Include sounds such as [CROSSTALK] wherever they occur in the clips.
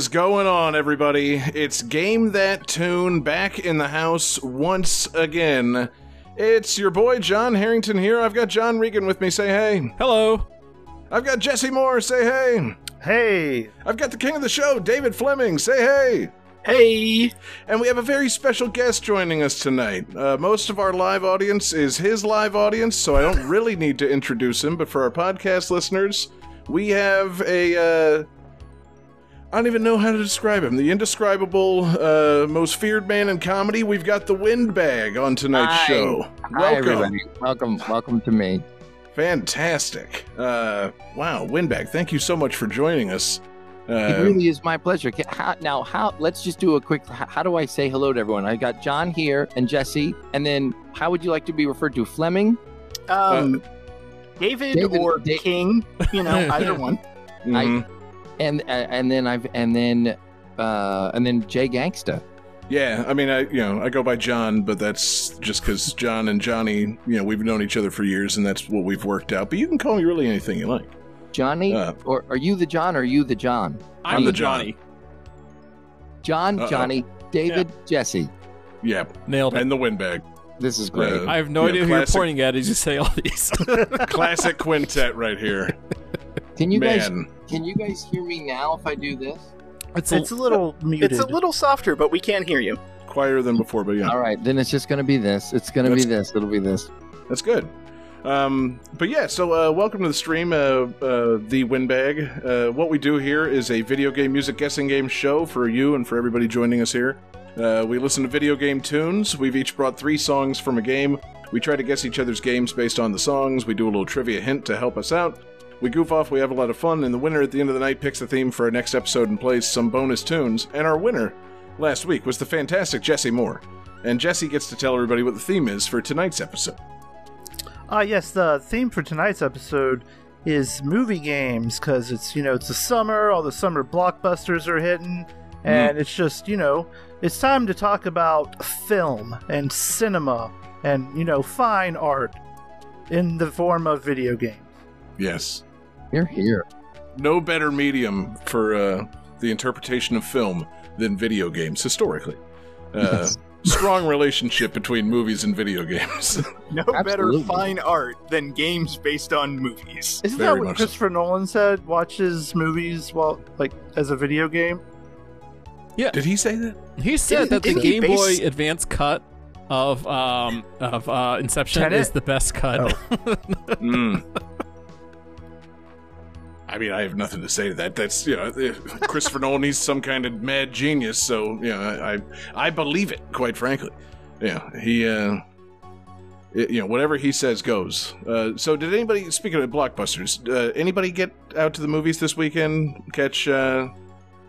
Is going on, everybody? It's Game That Tune back in the house once again. It's your boy John Harrington here. I've got John Regan with me. Say hey. Hello. I've got Jesse Moore. Say hey. Hey, I've got the king of the show, David Fleming. Say hey. hey, And we have a very special guest joining us tonight. Uh, most of our live audience is his live audience, so I don't really need to introduce him. But for our podcast listeners, we have a. Uh, I don't even know how to describe him. The indescribable, uh, most feared man in comedy. We've got the Windbag on tonight's Hi. show. Hi, Welcome. everybody. Welcome, welcome to me. Fantastic. Uh, wow, Windbag, thank you so much for joining us. Uh, it really is my pleasure. How, now, how? Let's just do a quick. How, how do I say hello to everyone? I got John here and Jesse, and then how would you like to be referred to? Fleming. um, David, David- or Da- King, you know, [LAUGHS] either one. mhm. And uh, and then I've and then uh and then Jay Gangsta. Yeah, I mean, I you know I go by John, but that's just because John and Johnny, you know, we've known each other for years, and that's what we've worked out. But you can call me really anything you like. Johnny, Uh, or are you the John? or Are you the John? I'm the Johnny. John, Uh-oh. Johnny, David, Jesse. Yeah, Nailed it. and the windbag, This is great. Uh, I have no Yeah, idea who classic. you're pointing at as you say all these. [LAUGHS] classic quintet right here. [LAUGHS] can you guys can you guys hear me now if I do this? it's It's a little muted. [LAUGHS] It's a little softer, but we can hear you. quieter than before, but yeah, All right, then it's just gonna be this. It's gonna be this. It'll be this. that's good. Um, but yeah, so uh, welcome to the stream, uh, uh, the Windbag. Uh, what we do here is a video game music guessing game show for you and for everybody joining us here. Uh, we listen to video game tunes. We've each brought three songs from a game. We try to guess each other's games based on the songs. We do a little trivia hint to help us out. We goof off, we have a lot of fun, and the winner at the end of the night picks the theme for our next episode and plays some bonus tunes. And our winner last week was the fantastic Jesse Moore. And Jesse gets to tell everybody what the theme is for tonight's episode. Ah, yes, the theme for tonight's episode is movie games because it's you know it's the summer, all the summer blockbusters are hitting, and it's just you know it's time to talk about film and cinema and you know fine art in the form of video games. Yes. You're here. no better medium for uh, the interpretation of film than video games historically. Uh, [LAUGHS] strong relationship between movies and video games. [LAUGHS] No Absolutely. better fine art than games based on movies. Isn't Very that what much so. Christopher Nolan said? Watches movies while like as a video game. Yeah. Did he say that? he said that the Game base- Boy Advance cut of um of uh, Inception Tenet? is the best cut. Oh. [LAUGHS] Mm. I mean, I have nothing to say to that. That's you know, if Christopher [LAUGHS] Nolan. He's some kind of mad genius, so you know, I I believe it. Quite frankly, yeah, he. Uh, it- you know, whatever he says goes. Uh, so, did anybody, speaking of blockbusters, uh, anybody get out to the movies this weekend? Catch, uh,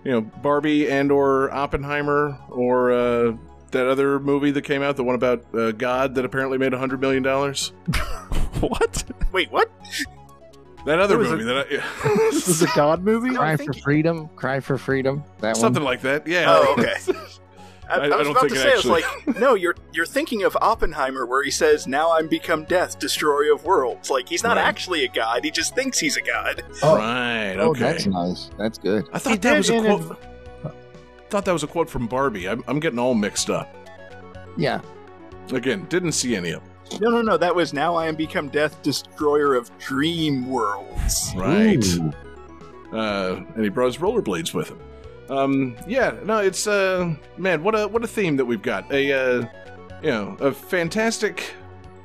you know, Barbie and or Oppenheimer or uh, that other movie that came out, the one about uh, God that apparently made a hundred million dollars. [LAUGHS] what? Wait, what? That other What was movie that I, This [LAUGHS] is a God movie. Cry for freedom. Cry for freedom. That something one. like that. Yeah. Oh, okay. I, [LAUGHS] I- I I was don't about think to say, actually- I like, no, you're you're thinking of Oppenheimer, where he says, "Now I'm become death, destroyer of worlds." Like he's not Right. actually a god; he just thinks he's a god. Oh, Right. oh, Okay. that's nice. That's good. I He thought that was a in quote. Thought that was a quote from Barbie. I'm, I'm getting all mixed up. Yeah. Again, didn't see any of. No, no, no. That was now I am become death, destroyer of dream worlds. Right. Uh, and he brought his rollerblades with him. Um, yeah. No, it's uh, man, what a what a theme that we've got. A uh, you know, a fantastic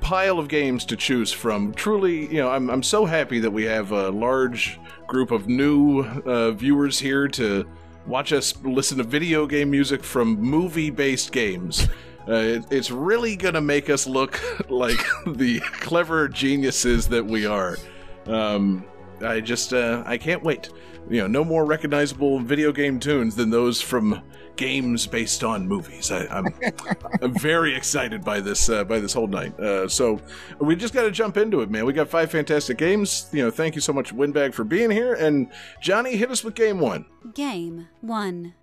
pile of games to choose from. Truly, you know, I'm I'm so happy that we have a large group of new uh, viewers here to watch us listen to video game music from movie-based games. Uh, it, it's really gonna make us look [LAUGHS] like [LAUGHS] the clever geniuses that we are. Um, I just uh, I can't wait. You know, no more recognizable video game tunes than those from games based on movies. I, I'm [LAUGHS] I'm very excited by this uh, by this whole night. Uh, so we just got to jump into it, man. We got five fantastic games. You know, thank you so much, Windbag, for being here. And Johnny, hit us with game one. Game 1.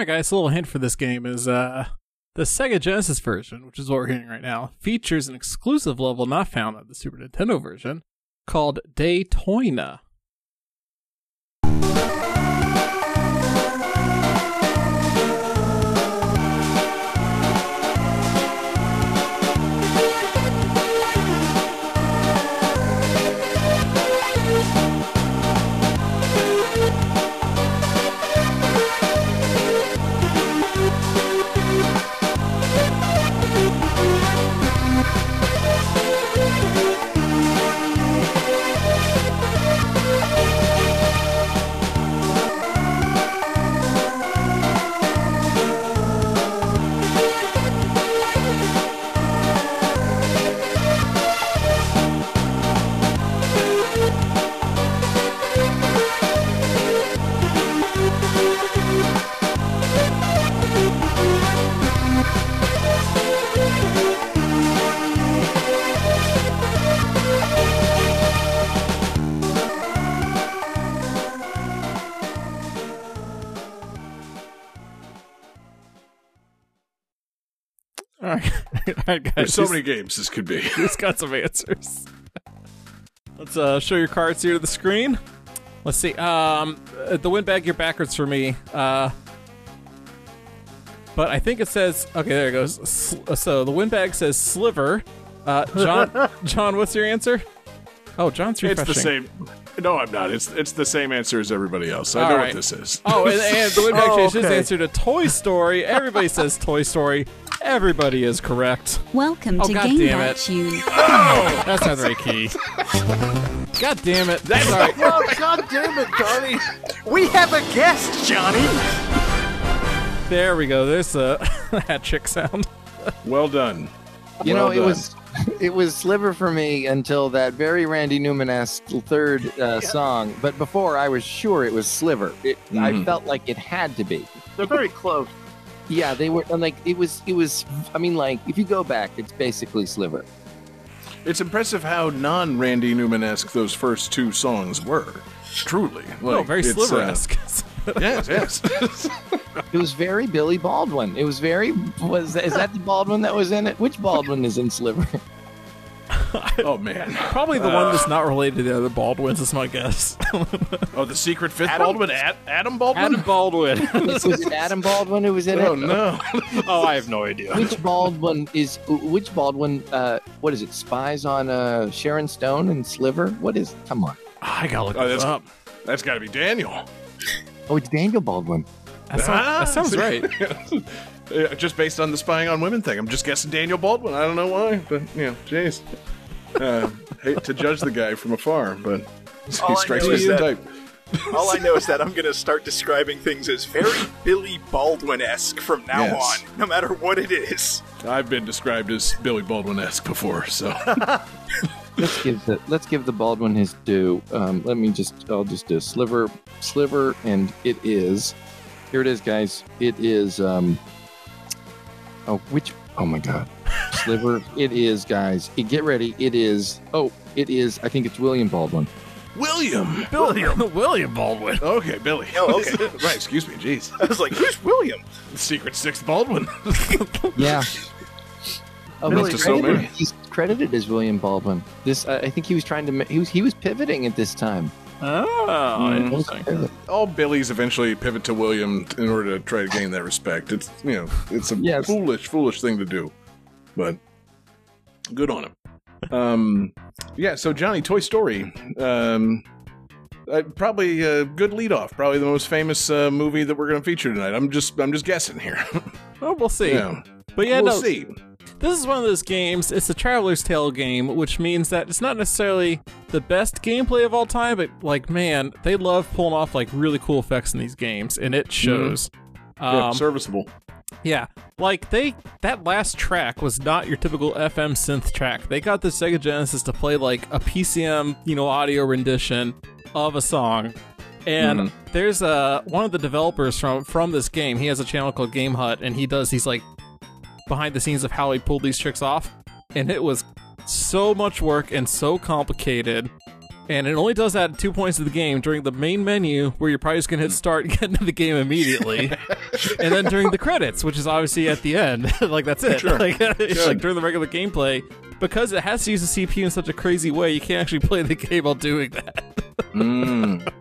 Right, guys. A little hint for this game is uh, the Sega Genesis version, which is what we're hearing right now, features an exclusive level not found on the Super Nintendo version called Daytona. All right, [LAUGHS] all right, guys. There's so many games this could be. [LAUGHS] Who's got some answers? Let's uh, show your cards here to the screen. Let's see. Um, uh, the windbag, you're backwards for me. Uh, but I think it says okay. There it goes. So the windbag says sliver. Uh, John, [LAUGHS] John, what's your answer? Oh, John's It's refreshing. the same. No, I'm not. It's it's the same answer as everybody else. I All know right. what this is. Oh, and, and the windbag Oh, changed his okay. answer to Toy Story. Everybody says Toy Story. Everybody is correct. Welcome Oh, to God Game damn That it. Tune. That's not very key. God damn it. That's all right. Oh, God damn it, Johnny! We have a guest, Johnny. There we go. There's [LAUGHS] a hat trick sound. Well done. You Well know, it was [LAUGHS] it was Sliver for me until that very Randy Newman-esque third uh, song. But before, I was sure it was Sliver. It, I Mhm. felt like it had to be. They're very close. Yeah, they were and like it was. It was. I mean, like if you go back, it's basically Sliver. It's impressive how non-Randy Newman-esque those first two songs were. Truly, like, oh, very uh, sliver-esque. [LAUGHS] yes, yes. It was very Billy Baldwin. It was very. Was is that the Baldwin that was in it? Which Baldwin is in Sliver? [LAUGHS] oh man. Probably the one that's not related to the other Baldwins is my guess. [LAUGHS] Oh, the secret fifth Adam? Baldwin, Ad- Adam Baldwin. Adam Baldwin. [LAUGHS] was it Adam Baldwin who was in Oh it? no. oh, I have no idea. Which Baldwin is? Which Baldwin? Uh, what is it? Spies on uh, Sharon Stone and Sliver. What is? Come on. I gotta look Oh, this up. That's got to be Daniel. Oh, it's Daniel Baldwin. That, sound- that sounds right. Just based on the spying on women thing. I'm just guessing Daniel Baldwin. I don't know why, but you know, jeez. Uh, hate to judge the guy from afar, but [LAUGHS] he All strikes me as the type. All I know is that I'm [LAUGHS] going to start describing things as very Billy Baldwin esque from now Yes. on, no matter what it is. I've been described as Billy Baldwin-esque before, so [LAUGHS] Let's give the let's give the Baldwin his due. Um, let me just I'll just do a Sliver, Sliver, and it is. Here it is, guys. It is. Um, oh, which? Oh my God, Sliver. It is, guys. Get ready. It is. Oh, it is. I think it's William Baldwin. William. William. [LAUGHS] William Baldwin. Okay, Billy. Oh, okay. [LAUGHS] right. Excuse me. Jeez. I was like, who's William? Secret sixth Baldwin. [LAUGHS] Yeah. Oh, Billy he's, so credited, many. he's credited as William Baldwin. This, I I think he was trying to. He was he was pivoting at this time. Oh, Mm. interesting. All Billies eventually pivot to William in order to try to gain that respect. It's you know, it's a Yes. foolish, foolish thing to do, but good on him. Um, yeah. So Johnny, Toy Story. Um, uh, probably a good lead off. Probably the most famous uh, movie that we're going to feature tonight. I'm just, I'm just guessing here. [LAUGHS] Oh, we'll see. yeah, But yeah, we'll no, see. This is one of those games. It's a Traveller's Tale game, which means that it's not necessarily the best gameplay of all time, but like, man, they love pulling off like really cool effects in these games, and it shows. Yeah, Um, serviceable. Yeah, like they that last track was not your typical FM synth track. They got the Sega Genesis to play like a PCM, you know, audio rendition of a song. And there's uh one of the developers from from this game. He has a channel called Game Hut, and he does these like behind the scenes of how he pulled these tricks off. And it was so much work and so complicated. And it only does that at two points of the game during the main menu, where you're probably just gonna hit start and [LAUGHS] get into the game immediately, [LAUGHS] and then during the credits, which is obviously at the end. [LAUGHS] like that's it. Like, it's like during the regular gameplay, because it has to use the CPU in such a crazy way, you can't actually play the game while doing that. Mm.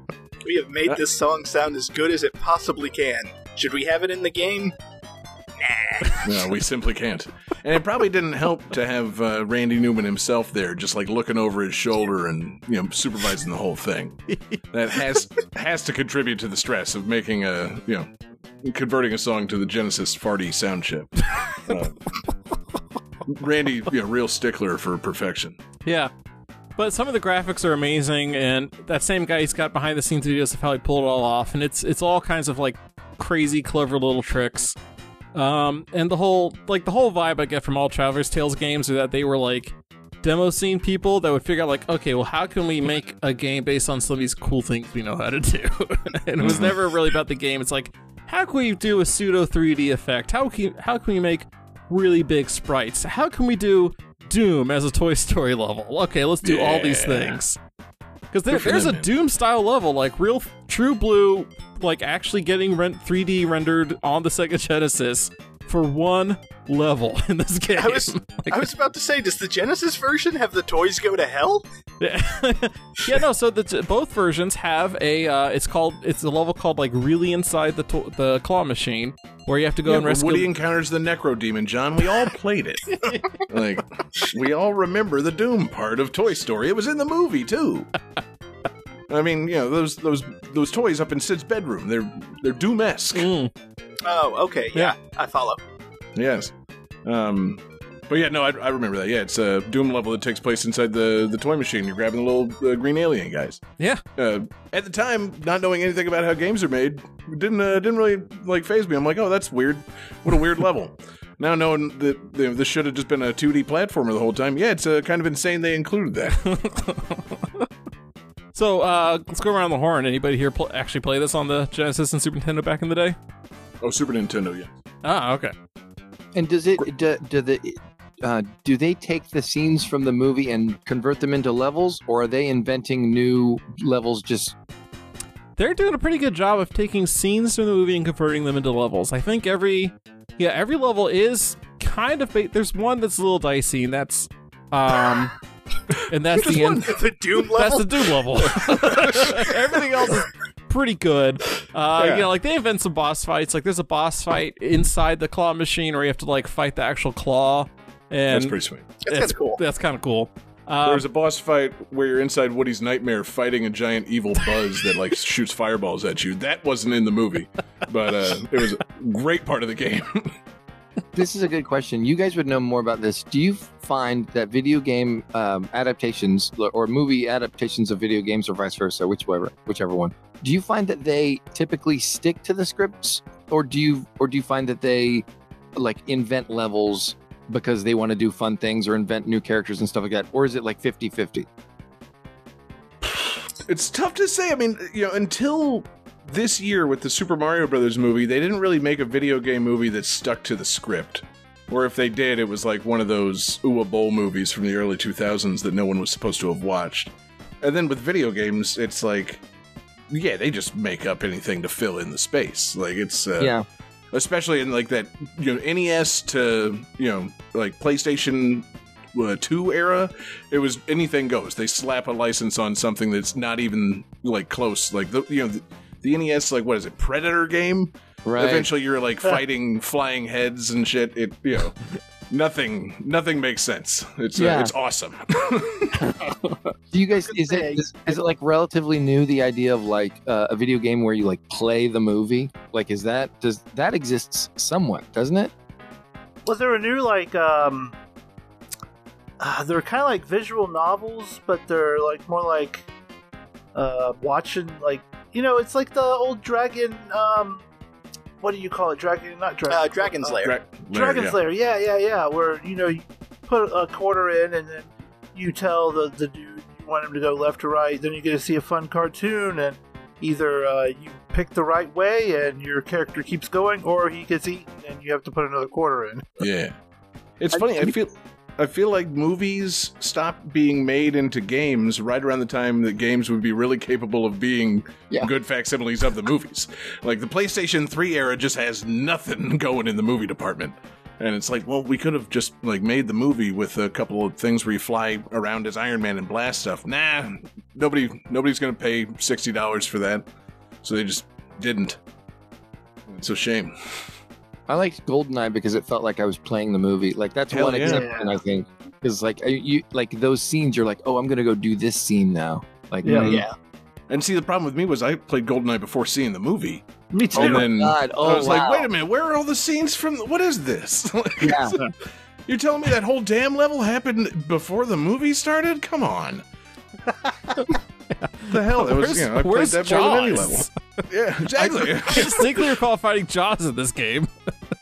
We have made this song sound as good as it possibly can. Should we have it in the game? No, we simply can't. And it probably didn't help to have uh, Randy Newman himself there, just like looking over his shoulder and you know supervising the whole thing. That has has to contribute to the stress of making a you know converting a song to the Genesis farty sound chip. Uh, Randy, you know, real stickler for perfection. Yeah. But some of the graphics are amazing, and that same guy he's got behind the scenes videos of how he pulled it all off, and it's it's all kinds of like crazy, clever little tricks. Um, and the whole like the whole vibe I get from all Traveller's Tales games is that they were like demo scene people that would figure out like, okay, well, how can we make a game based on some of these cool things we know how to do? [LAUGHS] and it was never really about the game. It's like, how can we do a pseudo 3D effect? How can how can we make really big sprites? How can we do Doom as a Toy Story level? Okay, let's do all these things. Because there, there's them, a man. Doom style level, like real true blue, like actually getting rent 3D rendered on the Sega Genesis for one level in this game. I was Like, I was about to say, does the Genesis version have the toys go to hell? yeah, [LAUGHS] yeah, no. So the both versions have a. Uh, it's called. It's a level called like really inside the to- the claw machine, where you have to go Yeah, and where rescue. Woody encounters the Necro Demon, John. We all played it. [LAUGHS] like, we all remember the Doom part of Toy Story. It was in the movie too. I mean, you know those those those toys up in Sid's bedroom. They're they're Doom esque. Mm. Oh, okay, yeah, I follow. Yes. Um, but yeah, no, I, I remember that. Yeah, it's a Doom level that takes place inside the the toy machine. You're grabbing the little uh, green alien guys. Yeah. Uh, at the time, not knowing anything about how games are made, didn't uh, didn't really like faze me. I'm like, oh, that's weird. What a weird [LAUGHS] level. Now knowing that you know, this should have just been a 2D platformer the whole time, yeah, it's uh, kind of insane they included that. [LAUGHS] So uh, let's go around the horn. Anybody here pl- actually play this on the Genesis and Super Nintendo back in the day? oh, Super Nintendo, yeah. Ah, okay. And does it do, do the uh, do they take the scenes from the movie and convert them into levels, or are they inventing new levels? Just They're doing a pretty good job of taking scenes from the movie and converting them into levels. I think every, yeah, every level is kind of. Ba- There's one that's a little dicey, and that's, um, and that's the end. the Doom level. That's the Doom level. Everything else is pretty good. Uh, Yeah. You know, like they invent some boss fights. Like there's a boss fight inside the claw machine where you have to like fight the actual claw. And That's pretty sweet. That's kinda cool. That's kind of cool. Uh, There's a boss fight where you're inside Woody's nightmare fighting a giant evil buzz that like [LAUGHS] shoots fireballs at you. That wasn't in the movie, but uh, it was a great part of the game. [LAUGHS] this is a good question. You guys would know more about this. Do you find that video game um, adaptations or movie adaptations of video games, or vice versa, whichever whichever one, do you find that they typically stick to the scripts, or do you or do you find that they like invent levels because they want to do fun things or invent new characters and stuff like that, or is it like 50-50? it's tough to say. I mean, you know, until this year with the Super Mario Brothers movie, they didn't really make a video game movie that stuck to the script. Or if they did, it was like one of those Uwe Boll movies from the early 2000s that no one was supposed to have watched. And then with video games, it's like, yeah, they just make up anything to fill in the space. Like it's, uh, yeah, especially in like that you know NES to you know like PlayStation uh, 2 era it was anything goes they slap a license on something that's not even like close like the you know the, the NES like what is it Predator game right. eventually you're like [LAUGHS] fighting flying heads and shit it you know [LAUGHS] nothing nothing makes sense it's uh, Yeah. it's awesome [LAUGHS] Do you guys is it is, is it like relatively new the idea of like uh, a video game where you like play the movie? Like is that does that exists somewhat, doesn't it? Was there a new like um uh, they're kind of like visual novels, but they're like more like uh watching like you know it's like the old dragon um what do you call it dragon not dragon Uh, Dragon's Lair. Dra- Dragon's yeah. Lair yeah yeah yeah where you know you put a quarter in and then you tell the the dude you want him to go left or right then you get to see a fun cartoon and either uh, you pick the right way and your character keeps going or he gets eaten and you have to put another quarter in Yeah. It's funny. I feel I feel like movies stopped being made into games right around the time that games would be really capable of being Yeah. good facsimiles of the movies. Like the PlayStation 3 era just has nothing [LAUGHS] going in the movie department. And it's like, well, we could have just like made the movie with a couple of things where you fly around as Iron Man and blast stuff. Nah, nobody nobody's going to pay $60 for that. So they just didn't. It's a shame. I liked Goldeneye because it felt like I was playing the movie. Like that's Hell one yeah. exception I think. Because like you like those scenes, you're like, oh, I'm gonna go do this scene now. Like Yeah. mm. Yeah. And see, the problem with me was I played GoldenEye before seeing the movie. me too And then God, oh, I was like, wait a minute, where are all the scenes from? What is this? [LAUGHS] Like, Yeah. You're telling me that whole damn level happened before the movie started? Come on. [LAUGHS] [LAUGHS] the hell? That was, where's you know, I played where's that more than any Jaws? level. [LAUGHS] Yeah, exactly. I distinctly [LAUGHS] recall fighting Jaws in this game.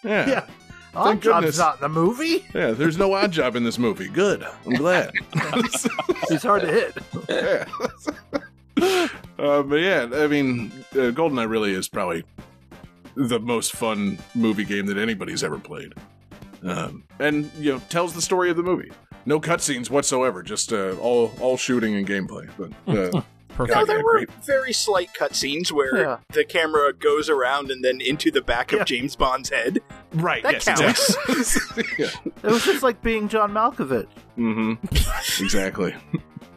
yeah. yeah Thank Oddjob's not in the movie Yeah, there's no Oddjob in this movie. Good. I'm glad. he's hard to hit yeah. uh, but yeah, I mean, uh, GoldenEye really is probably the most fun movie game that anybody's ever played. Um, and, you know, tells the story of the movie. No cutscenes whatsoever, just uh, all all shooting and gameplay. But uh, [LAUGHS] perfect. No, there were very slight cutscenes where Yeah. the camera goes around and then into the back of Yeah. James Bond's head. Right. That yes, counts. Exactly. [LAUGHS] [LAUGHS] yeah. It was just like being John Malkovich. Mm-hmm. exactly.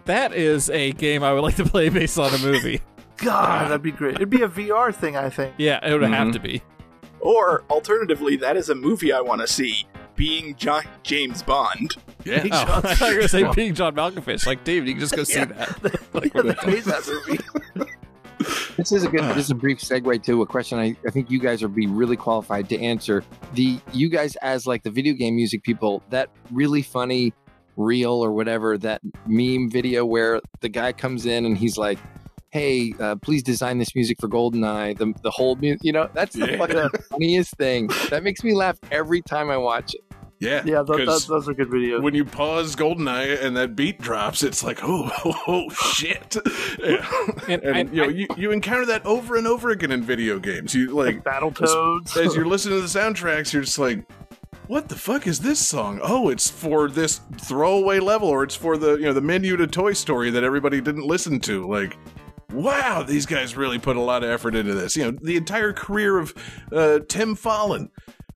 That is a game I would like to play based on a movie. God, that'd be great. It'd be a VR thing, I think. yeah, it would have Mhm. to be. Or alternatively, that is a movie I want to see. Being John- James Bond. Yeah. Oh, [LAUGHS] I thought you going to say being John Malkovich. Like, David, you can just go see that. [LAUGHS] Like, Yeah, what they the- made that movie. [LAUGHS] This is a good. This is a ah. brief segue to a question. I, I think you guys would be really qualified to answer. The you guys as like the video game music people. That really funny reel or whatever that meme video where the guy comes in and he's like, "Hey, uh, please design this music for GoldenEye." The the whole mu You know, that's the Yeah. fucking funniest thing. That makes me laugh every time I watch it. Yeah. Yeah, th- th- those are good videos. when you pause Goldeneye and that beat drops, it's like, oh, [LAUGHS] oh, oh, shit. Yeah. [LAUGHS] And And, I- you know, you, you encounter that over and over again in video games. You like like Battletoads. as you're listening to the soundtracks, you're just like, what the fuck is this song? Oh, it's for this throwaway level, or it's for the you know the menu to Toy Story that everybody didn't listen to. Like, wow, these guys really put a lot of effort into this. You know, the entire career of uh, Tim Follin.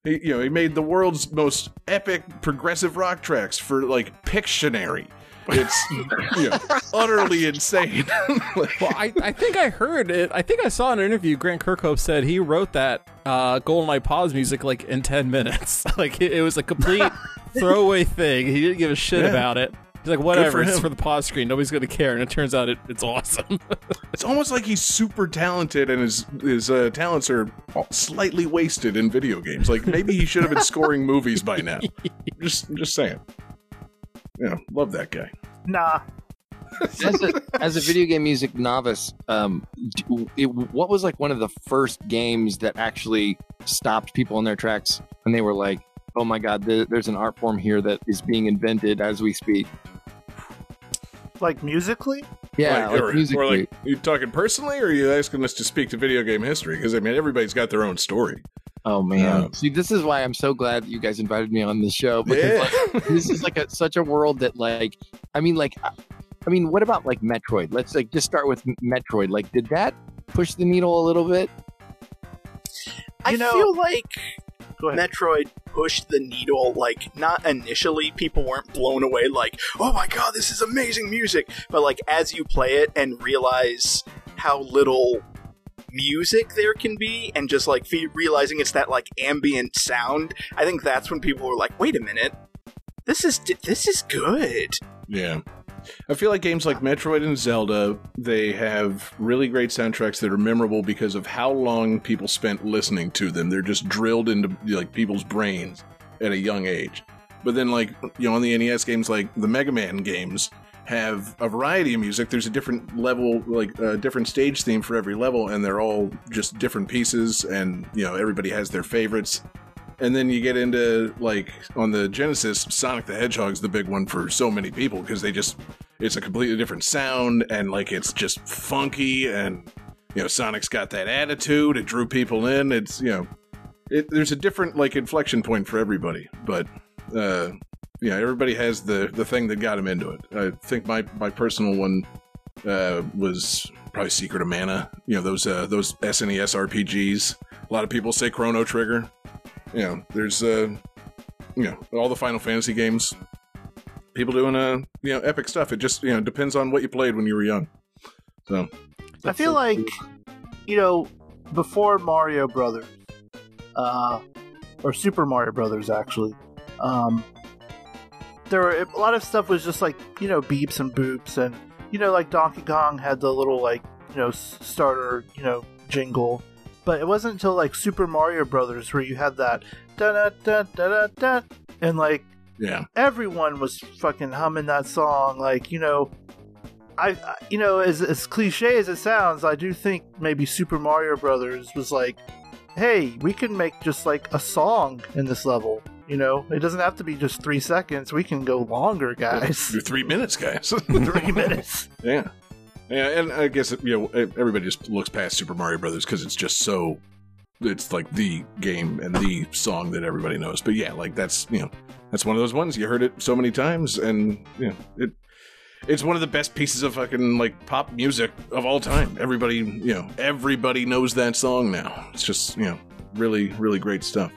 He, you know, he made the world's most epic progressive rock tracks for like Pictionary. It's [LAUGHS] you know, utterly insane. [LAUGHS] Well, I, I think I heard it. I think I saw in an interview Grant Kirkhope said he wrote that uh, GoldenEye pause music like in 10 minutes. [LAUGHS] like it, it was a complete throwaway thing. He didn't give a shit Yeah. about it. He's like, whatever, for it's him. for the pause screen. Nobody's going to care. And it turns out it, it's awesome. [LAUGHS] It's almost like he's super talented and his his uh, talents are slightly wasted in video games. Like maybe he should have been scoring [LAUGHS] movies by now. [LAUGHS] Just just saying. Yeah, love that guy. nah. as a, as a video game music novice, um, it, what was like one of the first games that actually stopped people in their tracks and they were like, "Oh my god, there, there's an art form here that is being invented as we speak." Like musically? Yeah, like, or, musically. or like you talking personally, or are you asking us to speak to video game history? Because I mean, everybody's got their own story. oh man, Yeah. see, this is why I'm so glad that you guys invited me on the show because like, this is like a, such a world that like, I mean, like, I- I mean, what about like Metroid? Let's like just start with Metroid. Like, did that push the needle a little bit? I know- feel like Go ahead. Metroid pushed the needle, like, not initially, people weren't blown away, like, oh my god, this is amazing music. But, like, as you play it and realize how little music there can be, and just, like, realizing it's that, like, ambient sound, I think that's when people were like, wait a minute. This is this is good. Yeah. I feel like games like Metroid and Zelda, they have really great soundtracks that are memorable because of how long people spent listening to them. They're just drilled into like people's brains at a young age. But then like, you know, on the NES games like the Mega Man games have a variety of music. There's a different level, like a different stage theme for every level and they're all just different pieces and, you know, everybody has their favorites. And then you get into like on the Genesis, Sonic the Hedgehog's the big one for so many people because they just it's a completely different sound and like it's just funky and you know Sonic's got that attitude. It drew people in. It's you know it, there's a different like inflection point for everybody, but uh, yeah, everybody has the the thing that got them into it. I think my my personal one uh, was probably Secret of Mana. You know those uh, those SNES RPGs. A lot of people say Chrono Trigger. You know, there's uh, you know all the Final Fantasy games. People doing uh, you know epic stuff. It just you know depends on what you played when you were young. So I feel like, you know, before Mario Brothers, uh, or Super Mario Brothers, actually, um, there were a lot of stuff was just like you know beeps and boops, and you know like Donkey Kong had the little like you know starter you know jingle, but it wasn't until like Super Mario Brothers where you had that da da da da da da, and like yeah, everyone was fucking humming that song like you know I, I you know as as cliche as it sounds i do think maybe super mario brothers was like hey we can make just like a song in this level you know? It doesn't have to be just three seconds. We can go longer guys. Three minutes, guys. [LAUGHS] three minutes. Yeah, yeah, and I guess you know everybody just looks past Super Mario Brothers because it's just so it's like the game and the song that everybody knows. But yeah, like that's you know that's one of those ones you heard it so many times, and you know it it's one of the best pieces of fucking like pop music of all time. Everybody, you know, everybody knows that song now. It's just, you know, really, really great stuff.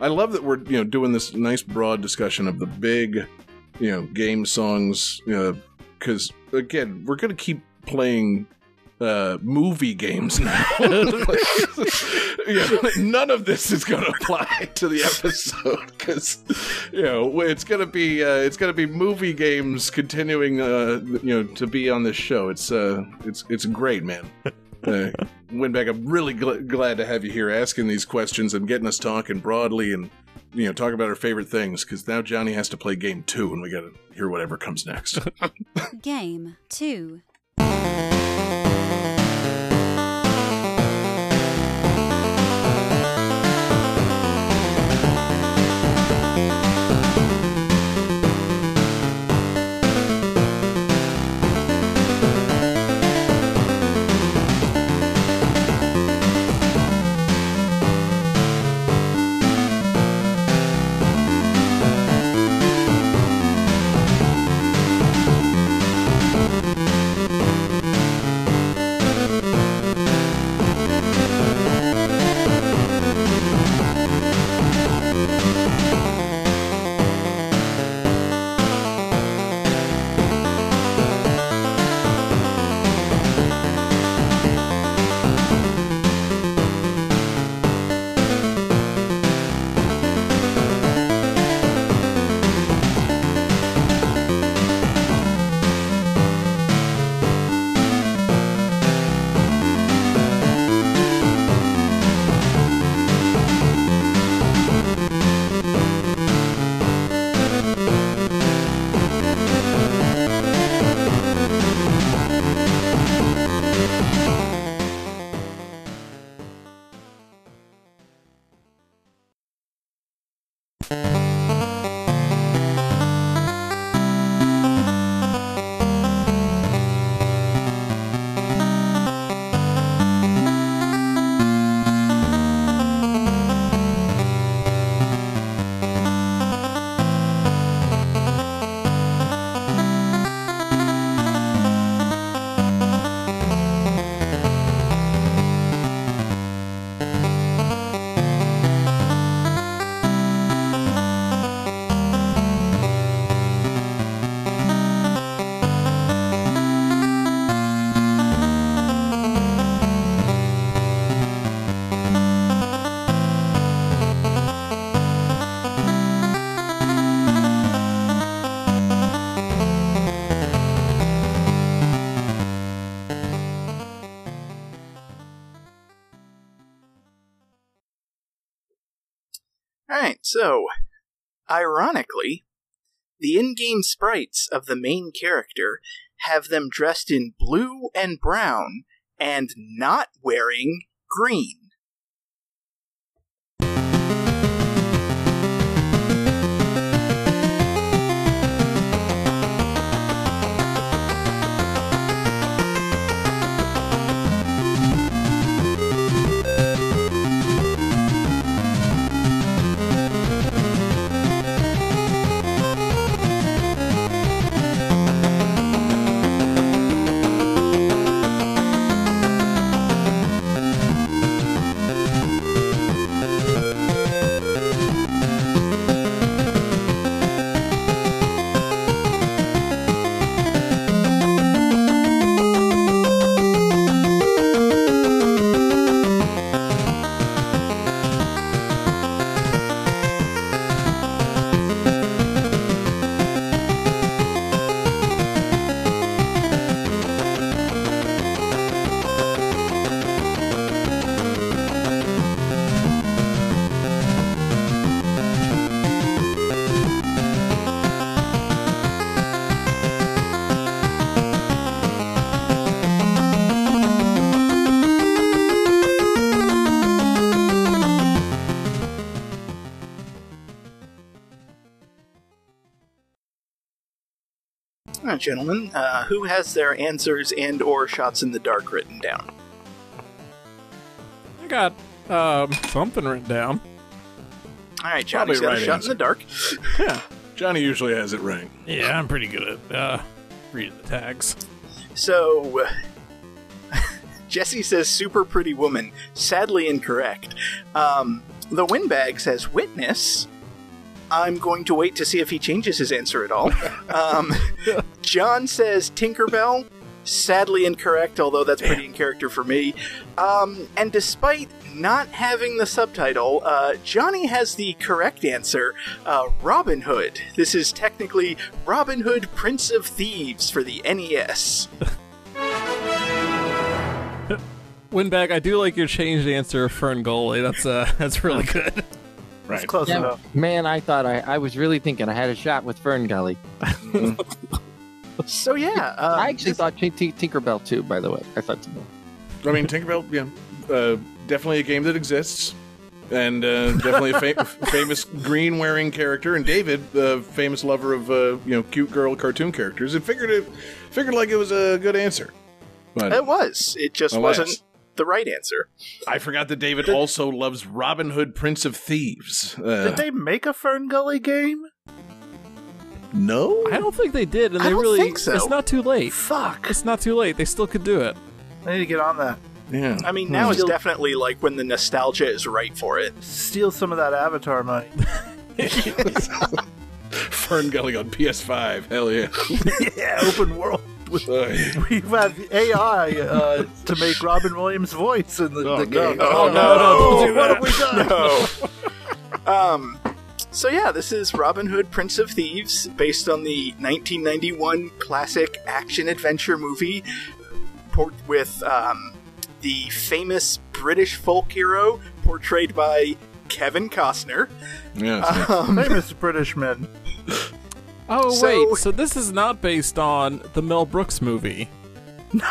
I love that we're, you know, doing this nice broad discussion of the big, you know, game songs, uh, you know, because again, we're gonna keep playing uh, movie games now. [LAUGHS] yeah, none of this is going to apply to the episode because you know it's going to be uh, it's going to be movie games continuing uh, you know to be on this show. It's uh it's it's great, man. Uh, Windbag, I'm really gl- glad to have you here asking these questions and getting us talking broadly and you know talking about our favorite things because now Johnny has to play game two and we got to hear whatever comes next. [LAUGHS] Game 2. Alright, so, ironically, the in game sprites of the main character have them dressed in blue and brown and not wearing green. Gentlemen, uh, who has their answers and or shots in the dark written down? I got um, something written down. Alright, Probably Johnny's got a shot answer. in the dark. [LAUGHS] yeah, Johnny usually has it right. Yeah, I'm pretty good at uh, reading the tags. So, [LAUGHS] Jesse says super pretty woman. Sadly incorrect. Um, the windbag says witness. I'm going to wait to see if he changes his answer at all. [LAUGHS] Um, John says Tinkerbell. Sadly incorrect, although that's pretty in character for me. Um, and despite not having the subtitle, uh, Johnny has the correct answer uh, Robin Hood. This is technically Robin Hood Prince of Thieves for the NES. Windbag, I do like your changed answer, Fern Gully. That's uh, [LAUGHS] that's really good. Right. Close Yeah, enough. man, I thought I, I was really thinking I had a shot with Fern Gully. [LAUGHS] [LAUGHS] So yeah, uh, I actually thought T- T- Tinkerbell too. By the way, I thought so. I mean, Tinkerbell, yeah, uh, definitely a game that exists, and uh, definitely a fa- [LAUGHS] famous green wearing character. And David, the famous lover of uh, you know cute girl cartoon characters, and figured it figured like it was a good answer. But it was. It just Alas. wasn't the right answer. I forgot that David also loves Robin Hood, Prince of Thieves. Uh, Did they make a Fern Gully game? No, I don't think they did, and I they don't really. think so. It's not too late. Fuck. It's not too late. They still could do it. I need to get on that. yeah. I mean, now is Still- definitely like when the nostalgia is right for it. Steal some of that Avatar money. [LAUGHS] [LAUGHS] Fern Gully on PS5. Hell yeah. [LAUGHS] yeah, open world. We've had AI uh, to make Robin Williams' voice in the, Oh, the no, game. no, Oh, no, no, don't do what have we done? No. um. So yeah, this is Robin Hood, Prince of Thieves, based on the 1991 classic action adventure movie, with um, the famous British folk hero portrayed by Kevin Costner. yeah. Um, Famous British men. Oh So- wait, so this is not based on the Mel Brooks movie. [LAUGHS] no,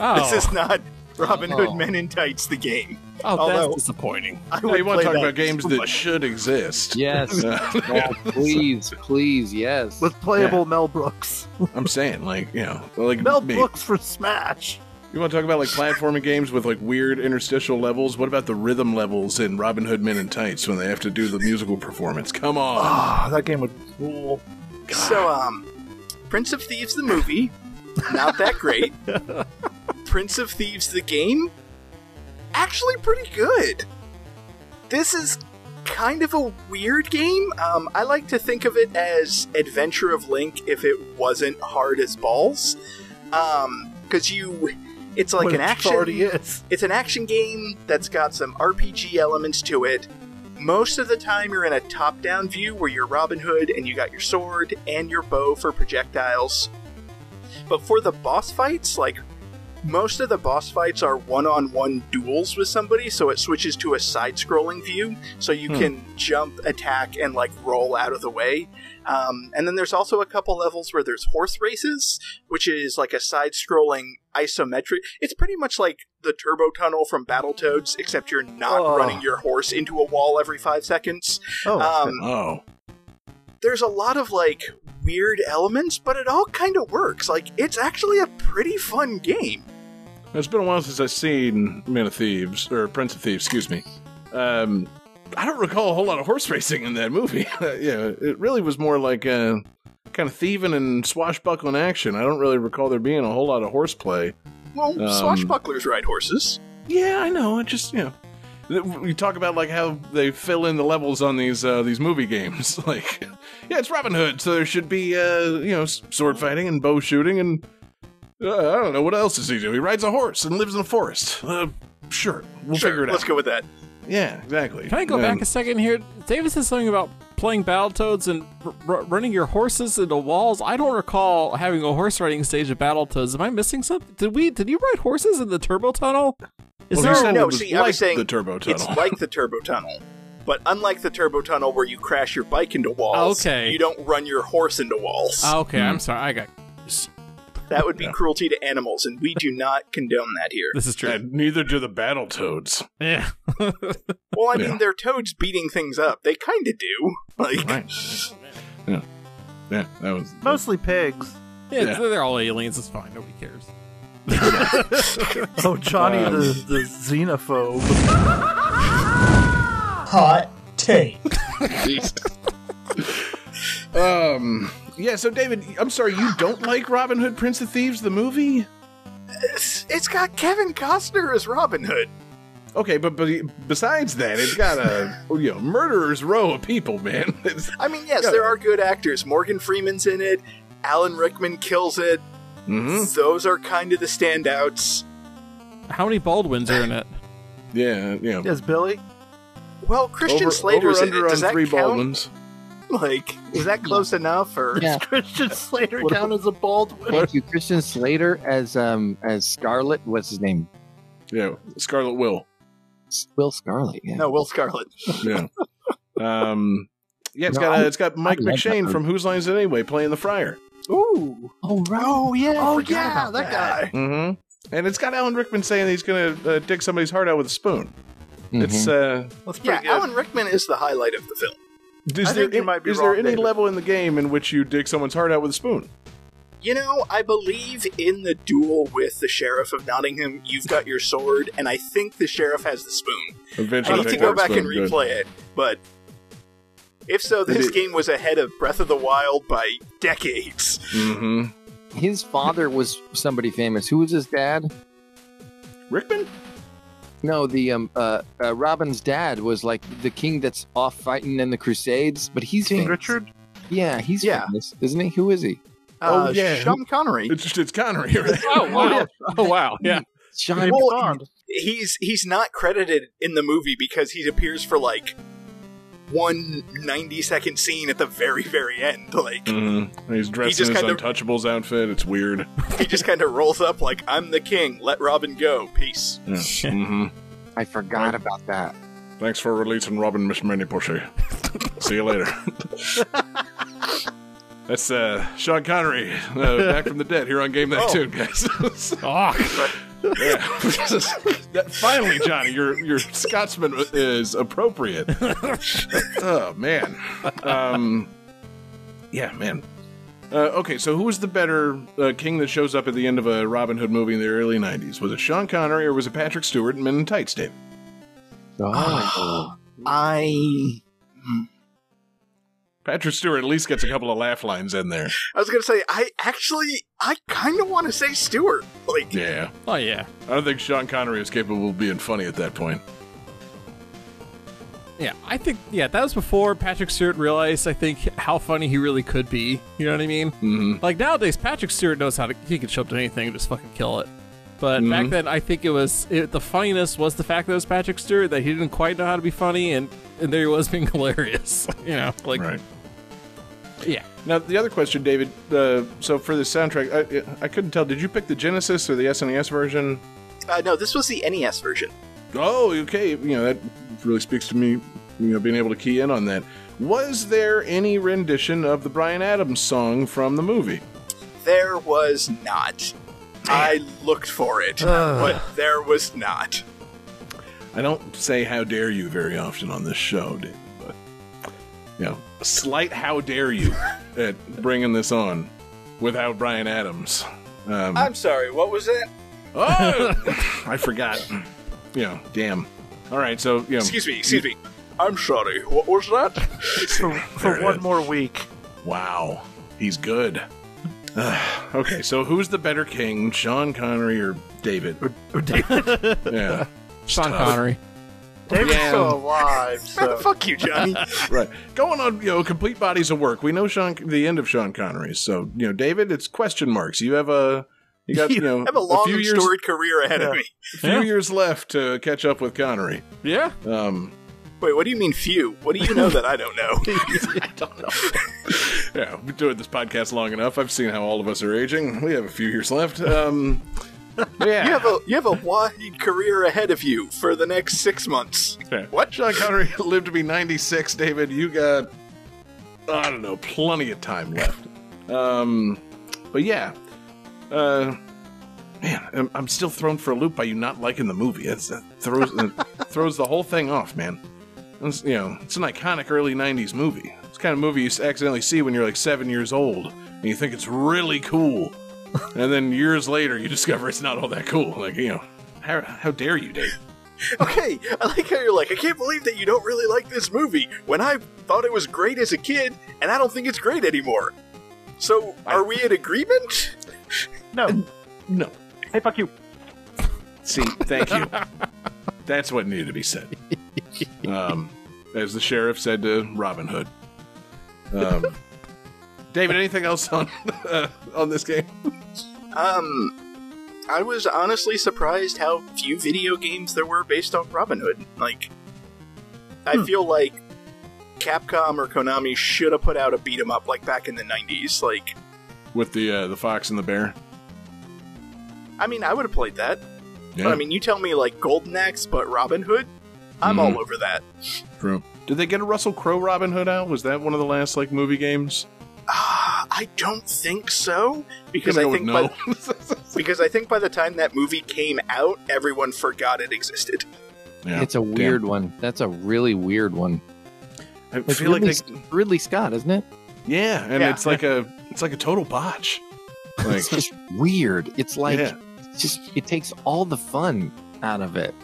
Oh, this is not Robin Hood Oh. Men in Tights, the game. Oh, although- that's disappointing. I Yeah, you want to talk about games so that should exist? Yes. [LAUGHS] [LAUGHS] oh, please, please, yes. With playable Mel Brooks. [LAUGHS] I'm saying, like, you know, like Mel me. Brooks for Smash. You want to talk about like platforming games with like weird interstitial levels? What about the rhythm levels in Robin Hood Men in Tights when they have to do the musical performance? Come on. Ah, that game would rule. So, um, Prince of Thieves the movie, not that great. Prince of Thieves the game, actually pretty good. This is kind of a weird game. Um, I like to think of it as Adventure of Link if it wasn't hard as balls. Um, because you, it's like But an action. already is. It's an action game that's got some RPG elements to it. Most of the time, you're in a top down view where you're Robin Hood and you got your sword and your bow for projectiles. But for the boss fights, like, most of the boss fights are one on one duels with somebody, so it switches to a side scrolling view, so you Hmm. can jump, attack, and, like, roll out of the way. Um, and then there's also a couple levels where there's horse races, which is like a side scrolling isometric. It's pretty much like the turbo tunnel from Battletoads, except you're not Oh. running your horse into a wall every five seconds. Oh, Um, Oh, there's a lot of like weird elements, but it all kind of works. Like it's actually a pretty fun game. it's been a while since I've seen Man of Thieves or Prince of Thieves. Excuse me. Um, I don't recall a whole lot of horse [LAUGHS] racing in that movie. [LAUGHS] yeah, it really was more like uh, kind of thieving and swashbuckling action. I don't really recall there being a whole lot of horseplay. Well, Um, swashbucklers ride horses. Yeah, I know. I just you know, we talk about like how they fill in the levels on these uh, these movie games. [LAUGHS] like, yeah, it's Robin Hood, so there should be uh, you know sword fighting and bow shooting and uh, I don't know what else does he do. He rides a horse and lives in a forest. Uh, sure, we'll Sure, figure it out. let's go with that. Yeah, exactly. Can I go Um, back a second here? David said something about playing Battletoads and r- r- running your horses into walls. I don't recall having a horse riding stage of Battletoads. Am I missing something? Did we? Did you ride horses in the turbo tunnel? Is Well, there? he no, it was see, I like was saying the turbo tunnel. It's like the turbo tunnel. But unlike the turbo tunnel where you crash your bike into walls, Okay. you don't run your horse into walls. Ah, okay, Hmm. I'm sorry. I got. That would be Yeah. cruelty to animals, and we do not condone that here. This is true. And neither do the battle toads. Yeah. [LAUGHS] Well, I mean, Yeah. they're toads beating things up. They kind of do. [LAUGHS] Like, Right. Yeah. Yeah, that was mostly pigs. yeah, Yeah. they're all aliens. It's fine. Nobody cares. [LAUGHS] Oh, Johnny Um, the, the xenophobe. Hot take. um Yeah, so David, I'm sorry, you don't like Robin Hood Prince of Thieves, the movie? It's, it's got Kevin Costner as Robin Hood. Okay, but, but besides that, it's got a you know murderer's row of people, man. [LAUGHS] It's, I mean, yes, Yeah. there are good actors. Morgan Freeman's in it. Alan Rickman kills it. Mhm. Those are kind of the standouts. How many Baldwins are in it? Yeah, yeah. Yes, Billy. Well, Christian over, Slater's over in it. Does on that three count? Baldwins. [LAUGHS] Like, is that close enough? Or Yeah. Christian Slater What- count as a Baldwin? Thank you, Christian Slater as um as Scarlet. What's his name? Yeah, Scarlet Will. Will Scarlet. Yeah. no, Will Scarlet. Yeah. [LAUGHS] um. Yeah, it's No, got I- uh, it's got Mike I McShane from Whose Lines It Anyway playing the Friar. Ooh. Oh right. Oh yeah, oh yeah, that, that. guy. Mm-hmm. And it's got Alan Rickman saying he's gonna uh, dig somebody's heart out with a spoon. It's Mhm. uh, That's Yeah, pretty good. Alan Rickman is the highlight of the film. Is I there think you might be there wrong, any David. level in the game in which you dig someone's heart out with a spoon? You know, I believe in the duel with the sheriff of Nottingham, you've got your sword, and I think the sheriff has the spoon. Eventually, I need to go that back and spoon, good. replay it, but if so, this it- game was ahead of Breath of the Wild by decades. Mhm. His father was somebody famous. Who was his dad? Rickman? No, the um uh, uh Robin's dad was like the king that's off fighting in the Crusades, but he's King famous. Richard. Yeah, he's Yeah. famous, isn't he? Who is he? Oh, Uh, yeah. Sean Connery. It's it's Connery, right? [LAUGHS] [LAUGHS] Oh wow! Oh wow! Yeah. Sean. James Well, He's he's not credited in the movie because he appears for like one 90 second scene at the very very end. Like Mm-hmm. He's dressed just in his kind of- Untouchables outfit. It's weird. he just kind of rolls up like I'm the king. Let Robin go. Peace. Yeah. [LAUGHS] mm-hmm. I forgot about that. Thanks for releasing Robin Miss Minnie Pushy. See you later. [LAUGHS] That's uh, Sean Connery uh, back from the dead here on Game That Oh. Tune, guys. [LAUGHS] Oh, yeah. [LAUGHS] That- finally, Johnny, your your Scotsman is appropriate. [LAUGHS] oh man. Um, yeah, man. Uh, okay, so who was the better uh, king that shows up at the end of a Robin Hood movie in the early '90s? Was it Sean Connery or was it Patrick Stewart in Men in Tights, Dave? Oh. I Patrick Stewart at least gets a couple of laugh lines in there. I was gonna say I actually I kind of want to say Stewart. Like Yeah. oh yeah. I don't think Sean Connery is capable of being funny at that point. Yeah, I think yeah that was before Patrick Stewart realized I think how funny he really could be. You know what I mean? hmm Like nowadays, Patrick Stewart knows how to he can show up to anything and just fucking kill it. But back Mhm. then, I think it was it, the funniness was the fact that it was Patrick Stewart that he didn't quite know how to be funny, and, and there he was [LAUGHS] being hilarious. [LAUGHS] You know, like right. Yeah, Now the other question, David. Uh, so for the soundtrack, I, I couldn't tell. Did you pick the Genesis or the SNES version? uh, no, this was the NES version. Oh, okay. You know that really speaks to me. You know, being able to key in on that. Was there any rendition of the Bryan Adams song from the movie? There was not. I looked for it, Ugh. but there was not. I don't say "how dare you" very often on this show, David, but you know, a slight "how dare you" [LAUGHS] at bringing this on without Bryan Adams. Um, I'm sorry. What was that? oh, [LAUGHS] I forgot. You know, damn. All right, so you know, Excuse me. Excuse me. I'm sorry. What was that? [LAUGHS] for, for one is. more week. wow, he's good. okay, so who's the better king, Sean Connery or David? Or David. Yeah, Sean. Connery. David's Yeah. still alive, [LAUGHS] so Fuck you, Johnny. [LAUGHS] right. Going on, you know, complete bodies of work. We know Sean, the end of Sean Connery. So, you know, David, it's question marks. You have a, you got, you [LAUGHS] know, I have a long few and years, storied career ahead of me. A few Yeah. years left to catch up with Connery. Yeah, Um, Wait, what do you mean few? What do you know that I don't know? I don't know. yeah, we've been doing this podcast long enough. I've seen how all of us are aging. We have a few years left. Um, yeah. You have a you have a wide career ahead of you for the next six months. Yeah. What? Sean Connery [LAUGHS] lived to be 96, David. You got, I don't know, plenty of time left. Um, but yeah. Uh, man, I'm, I'm still thrown for a loop by you not liking the movie. It's, that throws, it [LAUGHS] throws the whole thing off, man. It's, you know, it's an iconic early 90s movie. It's the kind of movie you accidentally see when you're like seven years old and you think it's really cool. [LAUGHS] and then years later, you discover it's not all that cool. Like, you know, how, how dare you, Dave? [LAUGHS] Okay, I like how you're like, I can't believe that you don't really like this movie when I thought it was great as a kid, and I don't think it's great anymore. So, are we in agreement? No, [LAUGHS] No. Hey, fuck you. See, thank you. That's what needed to be said. Um, as the sheriff said to Robin Hood. Um, David, anything else on uh, [LAUGHS] on this game? Um, I was honestly surprised how few video games there were based on Robin Hood. Like, I feel like Capcom or Konami should have put out a beat 'em up like back in the '90s. Like, With the uh, the fox and the bear. I mean, I would have played that. Yeah, But I mean, you tell me like Golden Axe, but Robin Hood, I'm Mhm. all over that. true. Did they get a Russell Crowe Robin Hood out? Was that one of the last like movie games? Ah, I don't think so because I think with by, [LAUGHS] because I think by the time that movie came out, everyone forgot it existed. Yeah, it's a damn. weird one. That's a really weird one. I It's feel Ridley, like they, Ridley Scott, isn't it? yeah, and Yeah. it's like a it's like a total botch. [LAUGHS] Like, It's just weird. It's like yeah, it's just it takes all the fun out of it.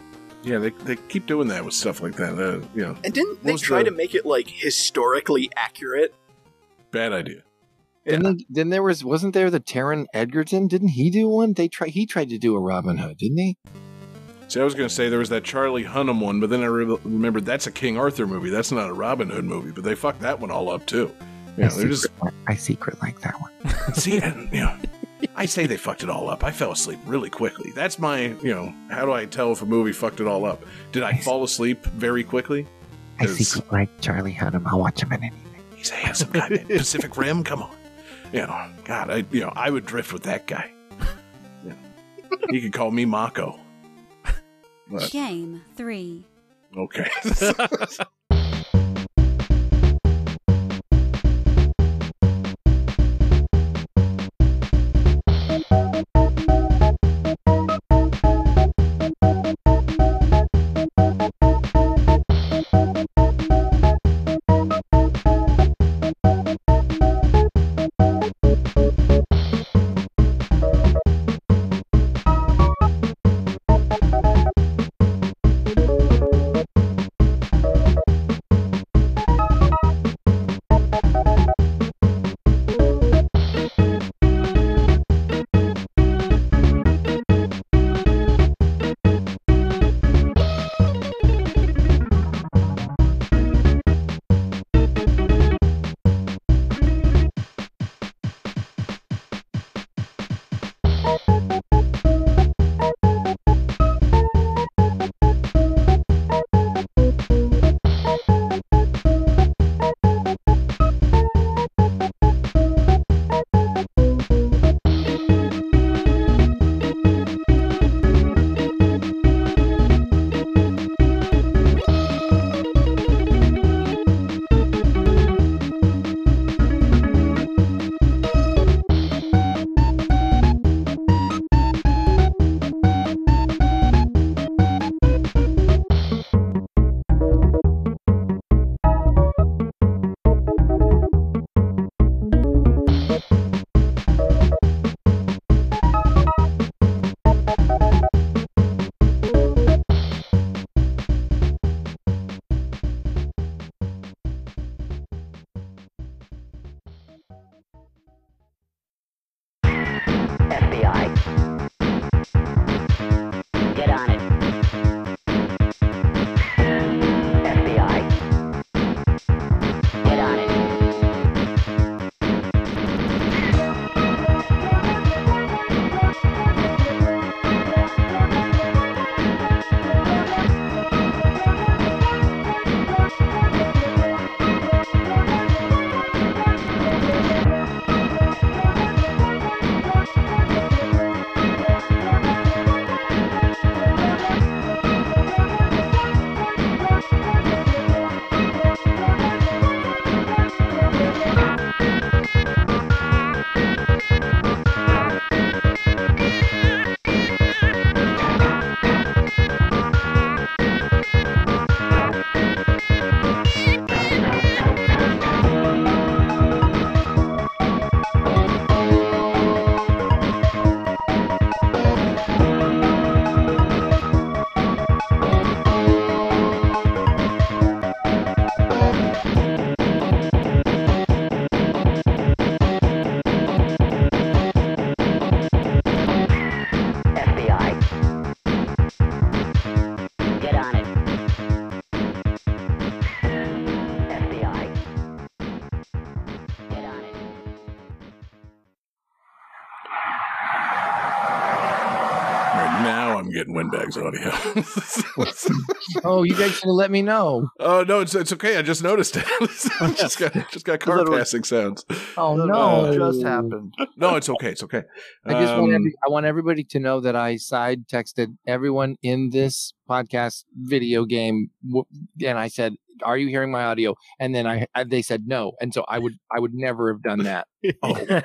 yeah, they they keep doing that with stuff like that. Uh, you know, And didn't they try the- to make it like historically accurate? Bad idea. And then, then there was wasn't there the Taron Egerton? Didn't he do one? They try he tried to do a Robin Hood, didn't he? See, I was going to say there was that Charlie Hunnam one, but then I re- remembered that's a King Arthur movie. That's not a Robin Hood movie, but they fucked that one all up too. Yeah, they're just I secret like that one. [LAUGHS] see, and, you know, I say they fucked it all up. I fell asleep really quickly. That's my, you know, how do I tell if a movie fucked it all up? Did I fall asleep very quickly? I secret like Charlie Hunnam. I'll watch him in anything. He's a handsome guy. man. [LAUGHS] Pacific Rim, come on. You know, God, I, you know, I would drift with that guy. You know, he could call me Mako. But Game 3. okay. [LAUGHS] getting audio. [LAUGHS] Oh, you guys should have let me know. oh no, it's it's okay. I just noticed it. [LAUGHS] just got just got car [LAUGHS] Literally. passing sounds. Oh That no, just happened. No, it's okay. It's okay. I just want Um, every, I want everybody to know that I side texted everyone in this podcast video game, and I said, "Are you hearing my audio?" And then I, I they said no, and so I would I would never have done that. Guys,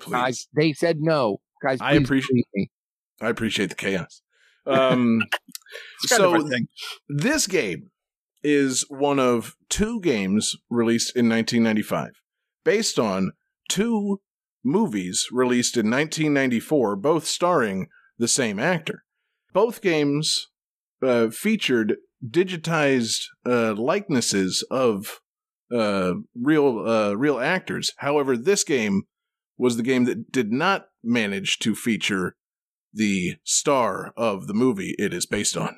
please. they said no. Guys, I appreciate- me. I appreciate the chaos. Um, [LAUGHS] so of a thing. this game is one of two games released in 1995, based on two movies released in 1994, both starring the same actor. Both games uh, featured digitized uh, likenesses of uh, real uh, real actors. However, this game was the game that did not manage to feature the star of the movie it is based on.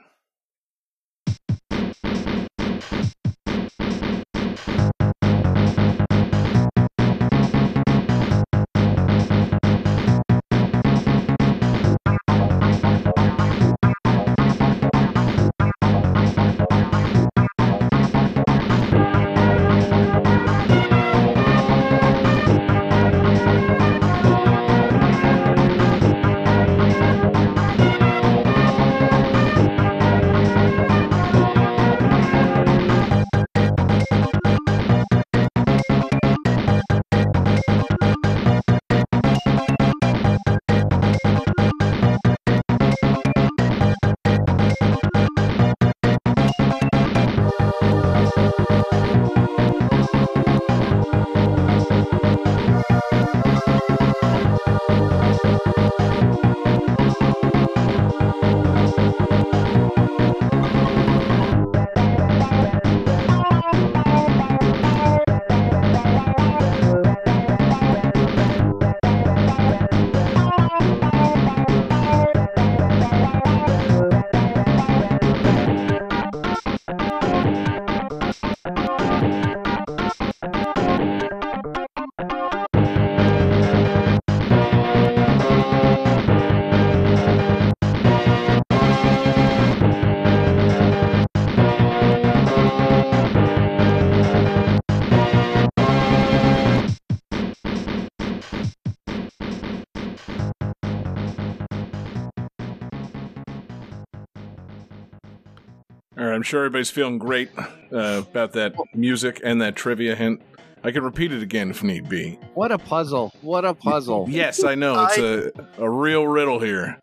I'm sure everybody's feeling great uh, about that music and that trivia hint. I can repeat it again if need be. What a puzzle! What a puzzle! Yes, I know it's a a real riddle here.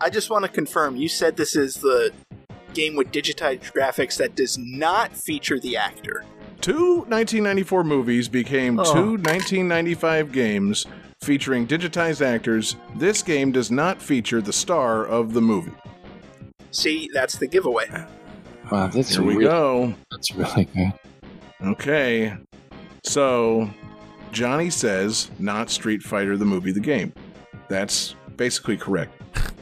I just want to confirm. You said this is the game with digitized graphics that does not feature the actor. Two 1994 movies became Oh. two 1995 games featuring digitized actors. This game does not feature the star of the movie. See, that's the giveaway. Wow, that's Here we really, go. That's really good. Okay. So, Johnny says not Street Fighter the movie, the game. That's basically correct.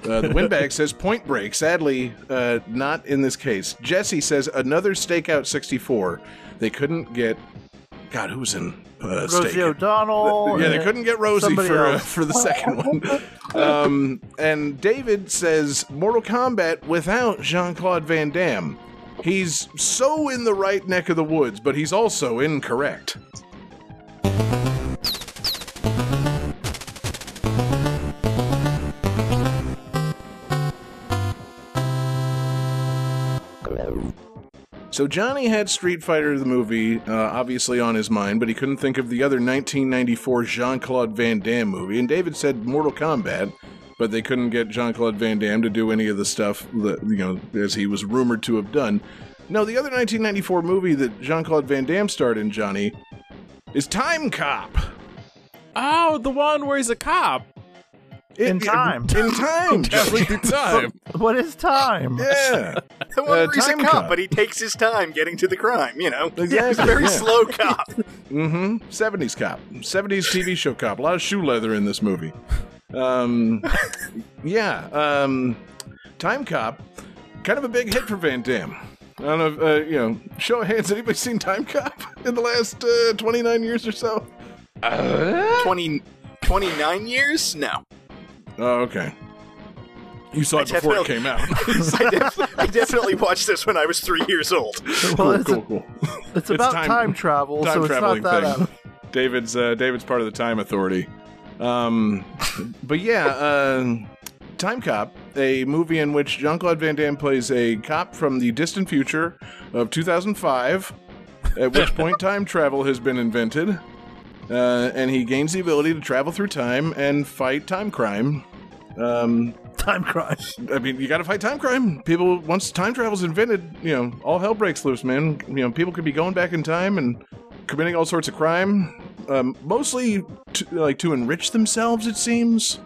Uh, the [LAUGHS] windbag says Point Break. Sadly, uh, not in this case. Jesse says another Stakeout 64. They couldn't get. God, who's in uh, Rosie Stakeout? O'Donnell. yeah, they couldn't get Rosie for uh, for the second one. [LAUGHS] Um, and David says Mortal Kombat without Jean Claude Van Damme. He's so in the right neck of the woods, but he's also incorrect. So Johnny had Street Fighter the movie uh, obviously on his mind, but he couldn't think of the other 1994 Jean-Claude Van Damme movie. And David said Mortal Kombat, but they couldn't get Jean-Claude Van Damme to do any of the stuff that you know as he was rumored to have done. No, the other 1994 movie that Jean-Claude Van Damme starred in, Johnny, is Time Cop. Oh, the one where he's a cop. In time. In time. [LAUGHS] Traveling Johnny. time. [LAUGHS] What is time? Yeah. [LAUGHS] The one Uh, where he's a Time cop, Cop. but he takes his time getting to the crime. You know, he's a very yeah. slow cop. Mm-hmm. 70s cop. 70s TV show cop. A lot of shoe leather in this movie. Um, yeah. Um, Time Cop. Kind of a big hit for Van Damme. I don't know if, uh, you know, show of hands, anybody seen Time Cop [LAUGHS] in the last uh, 29 years or so? 20, 29 years? No. Oh, okay. You saw it before it came out. [LAUGHS] I, def- I definitely watched this when I was three years old. Well, cool, it's, cool, cool. it's about time- time, travel, Time so it's traveling not that thing. David's uh, David's part of the Time Authority. Um, but yeah, uh, Time Cop, a movie in which Jean Claude Van Damme plays a cop from the distant future of 2005, at which [LAUGHS] point time travel has been invented, uh, and he gains the ability to travel through time and fight time crime. Um, Time crime. I mean, you got to fight time crime. People, once time travel's invented, you know, all hell breaks loose, man. You know, people could be going back in time and committing all sorts of crime, um, mostly to, like to enrich themselves. It seems.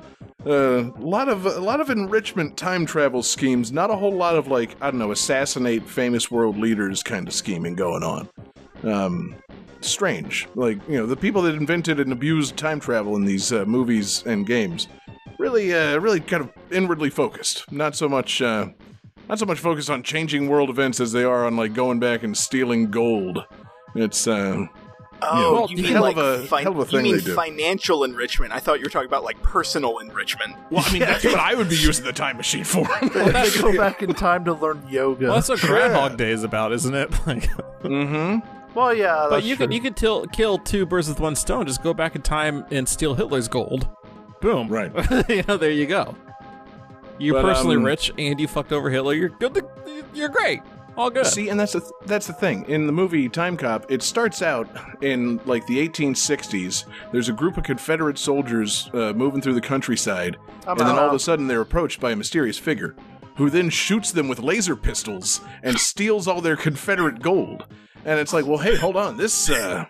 Uh, a lot of a lot of enrichment time travel schemes. Not a whole lot of like I don't know, assassinate famous world leaders kind of scheming going on. Um, strange. Like you know, the people that invented and abused time travel in these uh, movies and games really, uh, really kind of inwardly focused. Not so much, uh, not so much focused on changing world events as they are on like going back and stealing gold. It's uh, Oh, well, you mean like a- fin- hell of a you mean financial enrichment? I thought you were talking about like personal enrichment. well, I mean, that's what I would be [LAUGHS] using the time machine for. [LAUGHS] they go back in time to learn yoga. Well, that's what Groundhog Day is about, isn't it? [LAUGHS] Like, mm-hmm. well, yeah, but you true. could you could till, kill two birds with one stone. Just go back in time and steal Hitler's gold. Boom. Right. you know, there you go. You're But, personally um, rich and you fucked over Hitler. You're good. To, you're great. All good. See, and that's the th- that's the thing in the movie Time Cop. It starts out in like the 1860s. There's a group of Confederate soldiers uh, moving through the countryside, I'm and then out. all of a sudden they're approached by a mysterious figure, who then shoots them with laser pistols and steals all their Confederate gold. And it's like, well, hey, hold on, this. Uh,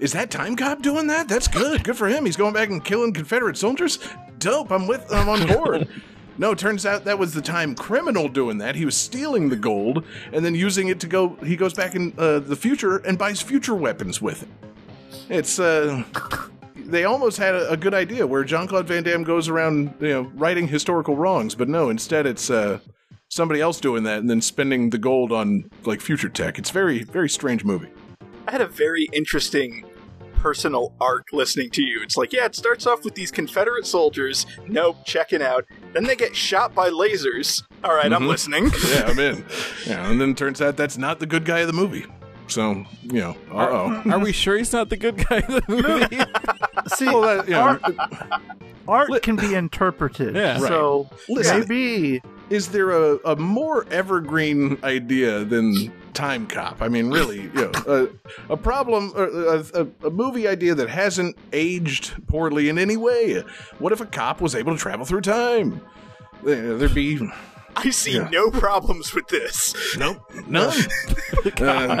is that Time Cop doing that? That's good. Good for him. He's going back and killing Confederate soldiers. Dope. I'm with. I'm on board. [LAUGHS] No, turns out that was the time criminal doing that. He was stealing the gold and then using it to go. He goes back in uh, the future and buys future weapons with it. It's uh, they almost had a, a good idea where Jean Claude Van Damme goes around, you know, righting historical wrongs, but no, instead it's uh, somebody else doing that and then spending the gold on like future tech. It's very, very strange movie. I had a very interesting personal arc listening to you. It's like, yeah, it starts off with these Confederate soldiers. Nope, checking out. Then they get shot by lasers. All right, I'm Mhm. listening. [LAUGHS] yeah, I'm in. Yeah, and then it turns out that's not the good guy of the movie. So, you know, uh oh. Are we sure he's not the good guy in the [LAUGHS] movie? [LAUGHS] See, Well, that, you know, art can be interpreted. Yeah. Right. So Listen. maybe is there a, a more evergreen idea than Time Cop? I mean, really, you know, a, a problem, a, a, a movie idea that hasn't aged poorly in any way. What if a cop was able to travel through time? There'd be I see Yeah. no problems with this. nope, none. [LAUGHS] [LAUGHS] Uh,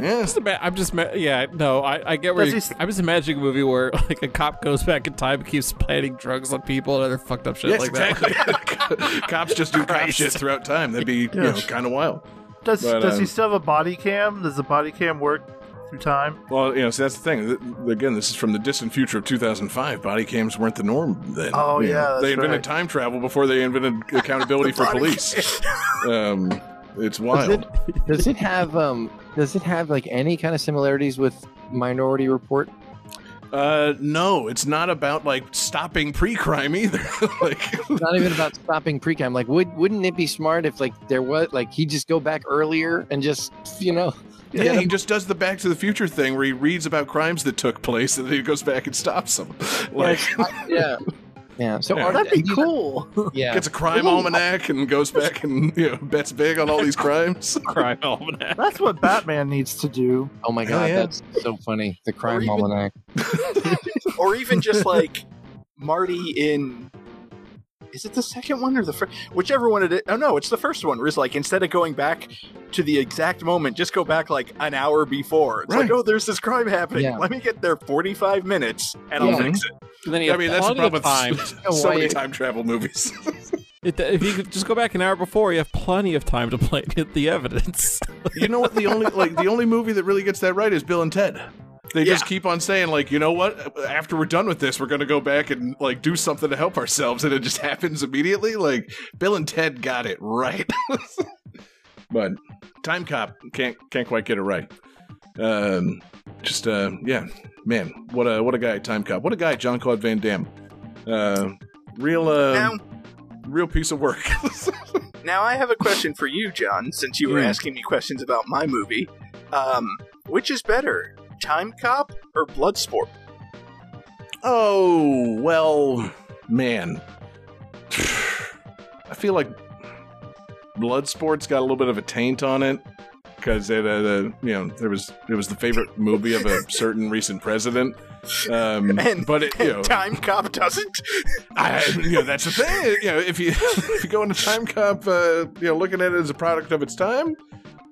yeah, Just ima- I'm just, ma- yeah, no, I, I get where Does you, he s- I'm just imagining a movie where [LAUGHS] like a cop goes back in time and keeps planting drugs on people and other fucked up shit yes, like that. exactly. Cops just do cop shit throughout time. That'd be you know kind of wild. does But, does he um, still have a body cam? Does the body cam work through time? Well, you know, see, that's the thing. Again, this is from the distant future of 2005. Body cams weren't the norm then. Oh, You yeah, know, that's they invented right. time travel before they invented [LAUGHS] accountability for police. Um, it's Does wild. it, does it have um does it have like any kind of similarities with Minority Report? Uh, no, it's not about like stopping pre-crime either. [LAUGHS] like, It's not even about stopping pre-crime. Like, would wouldn't it be smart if like there was like he just go back earlier and just you know yeah, get he just does the Back to the Future thing where he reads about crimes that took place and then he goes back and stops them. [LAUGHS] Like, yeah yeah. So Yeah. are- That'd be do cool. Yeah. gets a crime almanac and goes back and you know bets big on all these crimes. [LAUGHS] Crime almanac. That's what Batman needs to do. Oh my Hell god, yeah. that's so funny. The crime even- almanac. [LAUGHS] or even just like Marty in. Is it the second one or the first? Whichever one it is. Oh no, it's the first one. Where it's like instead of going back to the exact moment, just go back like an hour before. It's Right. like, oh, there's this crime happening. Yeah. Let me get there 45 minutes and Yeah. I'll fix it. And then you I mean, that's the problem with time. [LAUGHS] so many time travel movies. [LAUGHS] It, if you could just go back an hour before, you have plenty of time to play get [LAUGHS] the evidence. You know what? The only like the only movie that really gets that right is Bill and Ted. They just keep on saying like, you know what? After we're done with this, we're gonna go back and like do something to help ourselves, and it just [LAUGHS] happens immediately. Like Bill and Ted got it right, [LAUGHS] but Time Cop can't can't quite get it right. Um, just uh, yeah, man, what a what a guy, Time Cop. What a guy, John Claude Van Damme. Uh, real uh, Now, real piece of work. [LAUGHS] Now I have a question for you, John, since you were Hmm. asking me questions about my movie. Um, which is better, Time Cop or Bloodsport? oh well, man. [SIGHS] I feel like Bloodsport's got a little bit of a taint on it because it, uh, uh, you know, there was it was the favorite movie of a certain recent president. Um, [LAUGHS] And, but it, you know, Time Cop doesn't. [LAUGHS] I, you know, that's the thing. You know, if you [LAUGHS] if you go into Time Cop, uh, you know, looking at it as a product of its time,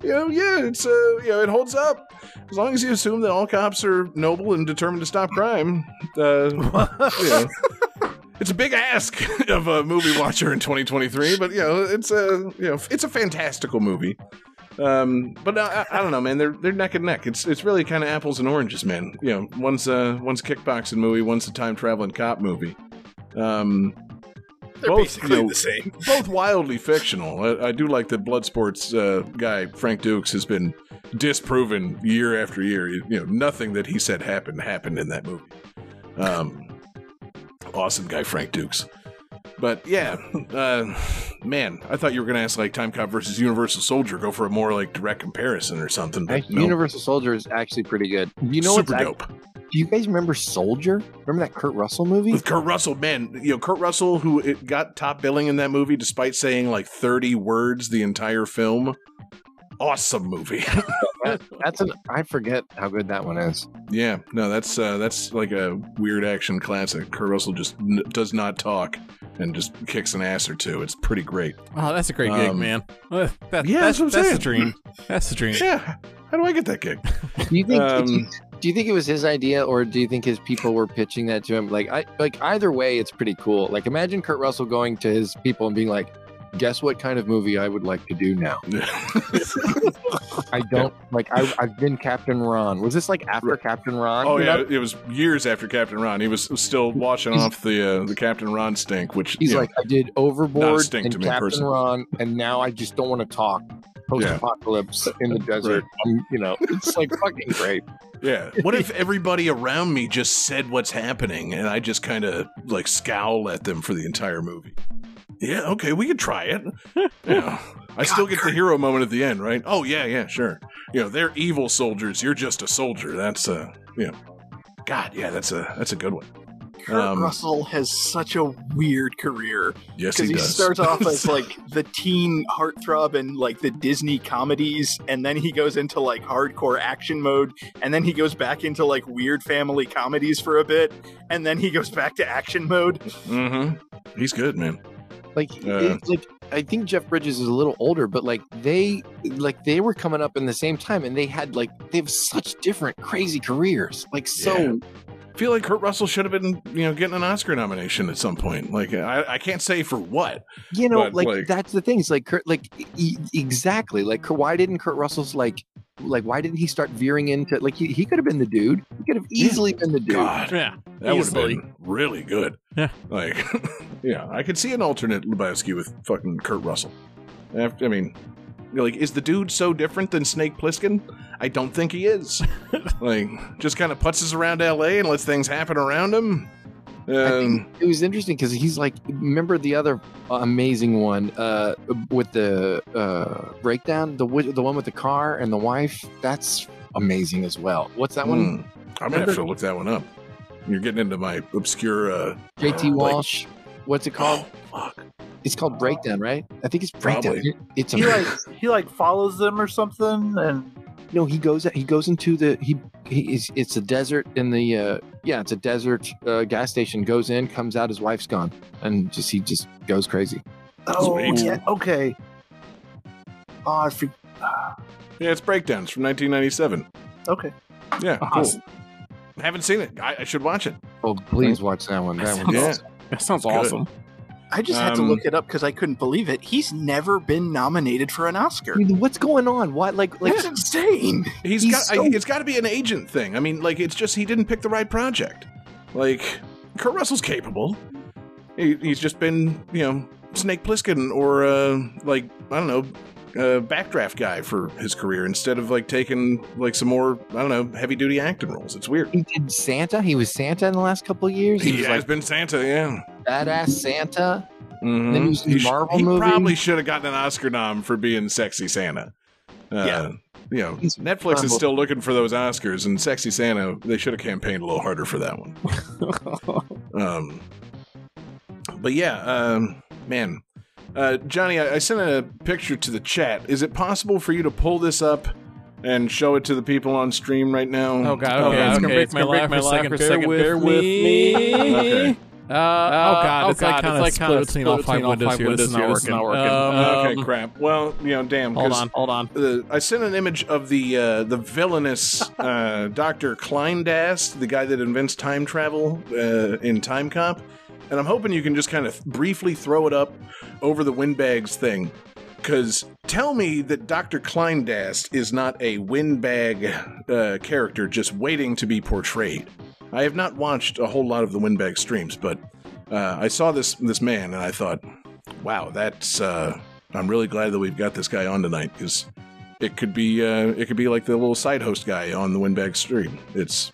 you know, yeah, it's uh, you know, it holds up as long as you assume that all cops are noble and determined to stop crime. Uh, you know, it's a big ask of a movie watcher in 2023, but you know, it's a you know, it's a fantastical movie. Um, but I, I don't know, man. They're they're neck and neck. It's it's really kind of apples and oranges, man. You know, one's a one's a kickboxing movie, one's a time traveling cop movie. Um, They're Both, basically you know, the same. [LAUGHS] both wildly fictional. I, I do like that Bloodsport's uh, guy Frank Dux has been disproven year after year. You know, nothing that he said happened happened in that movie. Um, awesome guy Frank Dux. But yeah, uh, man, I thought you were going to ask like Time Cop versus Universal Soldier. Go for a more like direct comparison or something. But Actually, no, Universal Soldier is actually pretty good. You know what's super act- dope. Do you guys remember Soldier? Remember that Kurt Russell movie? With Kurt Russell, man, you know Kurt Russell, who it got top billing in that movie despite saying like thirty words the entire film. Awesome movie. [LAUGHS] That- that's an I forget how good that one is. yeah, no, that's uh, that's like a weird action classic. Kurt Russell just n- does not talk and just kicks an ass or two. It's pretty great. Oh, that's a great gig, Um, man. That, yeah, that's, that's what I'm that's the dream. That's the dream. Yeah, how do I get that gig? [LAUGHS] Do you think Um, do, you, do you think it was his idea or do you think his people were pitching that to him? Like I like either way it's pretty cool. Like imagine Kurt Russell going to his people and being like, guess what kind of movie I would like to do now? [LAUGHS] I don't like I I've been Captain Ron. Was this like after Captain Ron? oh yeah, know? it was years after Captain Ron. He was still washing He's- off the uh, the Captain Ron stink, which He's know, like, I did Overboard stink and to me Captain personally. Ron, and now I just don't want to talk. Post apocalypse in the desert. Um, you know, it's like fucking great. [LAUGHS] Yeah. What if everybody around me just said what's happening and I just kind of like scowl at them for the entire movie? Yeah, okay, we could try it. [LAUGHS] Yeah. I still get the hero moment at the end, right? Oh yeah, yeah, sure. You know, they're evil soldiers. You're just a soldier. That's uh, you know. God, yeah, that's a that's a good one. Kurt Um, Russell has such a weird career Yes, because he he, starts off as [LAUGHS] like the teen heartthrob in like the Disney comedies, and then he goes into like hardcore action mode, and then he goes back into like weird family comedies for a bit, and then he goes back to action mode. mm-hmm. He's good, man. Like, Uh, it's like I think Jeff Bridges is a little older, but like they like they were coming up in the same time, and they had like they have such different crazy careers. Like so, Yeah. I feel like Kurt Russell should have been, you know, getting an Oscar nomination at some point. Like, I, I can't say for what. you know, like, like- that's the thing. It's like Kurt, like e- exactly. Like why didn't Kurt Russell's like like why didn't he start veering into like he, he could have been the dude. He could have easily been the dude. God, Yeah. that would have been really good. Yeah. Like, [LAUGHS] yeah, I could see an alternate Lebowski with fucking Kurt Russell. After, I mean, you're like, is the dude so different than Snake Plissken? I don't think he is. [LAUGHS] like, just kind of putzes around L.A. and lets things happen around him. I Um, think it was interesting because he's like, remember the other amazing one uh, with the uh, breakdown, the the one with the car and the wife. That's amazing as well. What's that one? hmm, I'm gonna have to look that one up. You're getting into my obscure. uh JT like- Walsh. What's it called? Oh, fuck. It's called Breakdown, right? I think it's Breakdown. Probably. It's He like he like follows them or something, and no, he goes he goes into the he, he is it's a desert in the uh yeah it's a desert uh, gas station. Goes in, comes out, his wife's gone, and just he just goes crazy. oh Sweet. yeah, okay. Oh, I for, Yeah, it's Breakdowns from 1997. okay. Yeah, cool. Awesome. Haven't seen it. I, I should watch it. Oh, please watch that one. That one. Yeah. That sounds Good. Awesome. I just had to Um, look it up because I couldn't believe it. He's never been nominated for an Oscar. I mean, what's going on? What like like That's insane. He's, He's got. so- I, it's got to be an agent thing. I mean, like it's just he didn't pick the right project. Like Kurt Russell's capable. He, he's just been, you know, Snake Plissken or uh, like I don't know, uh, backdraft guy for his career instead of like taking like some more I don't know heavy duty acting roles. It's weird. he did Santa? He was Santa in the last couple of years. He He was has been Santa, yeah. Badass Santa. Mhm. Then you see he sh- Marvel he movie. probably should have gotten an Oscar nom for being sexy Santa. Uh, Yeah. You know, He's Netflix is still looking for those Oscars, and Sexy Santa, they should have campaigned a little harder for that one. [LAUGHS] Um, but yeah, um, man, uh, Johnny, I, I sent a picture to the chat. Is it possible for you to pull this up and show it to the people on stream right now? Oh god, Uh, okay, it's gonna break it's my gonna life break for a my second. life for a second. Bear with me. Okay. Uh, oh god, oh it's like God, kind it's of like split between all five windows five here. Windows. This is working. not working. Um, okay, crap. Well, you know, damn. Hold on, hold on. Uh, I sent an image of the uh, the villainous uh, [LAUGHS] Doctor Kleindast, the guy that invents time travel uh, in Time Cop, and I'm hoping you can just kind of briefly throw it up over the windbags thing. Because tell me that Dr. Kleindast is not a windbag uh, character just waiting to be portrayed. I have not watched a whole lot of the windbag streams, but uh, I saw this this man and I thought, wow, that's. Uh, I'm really glad that we've got this guy on tonight because it could be uh, it could be like the little side host guy on the windbag stream. It's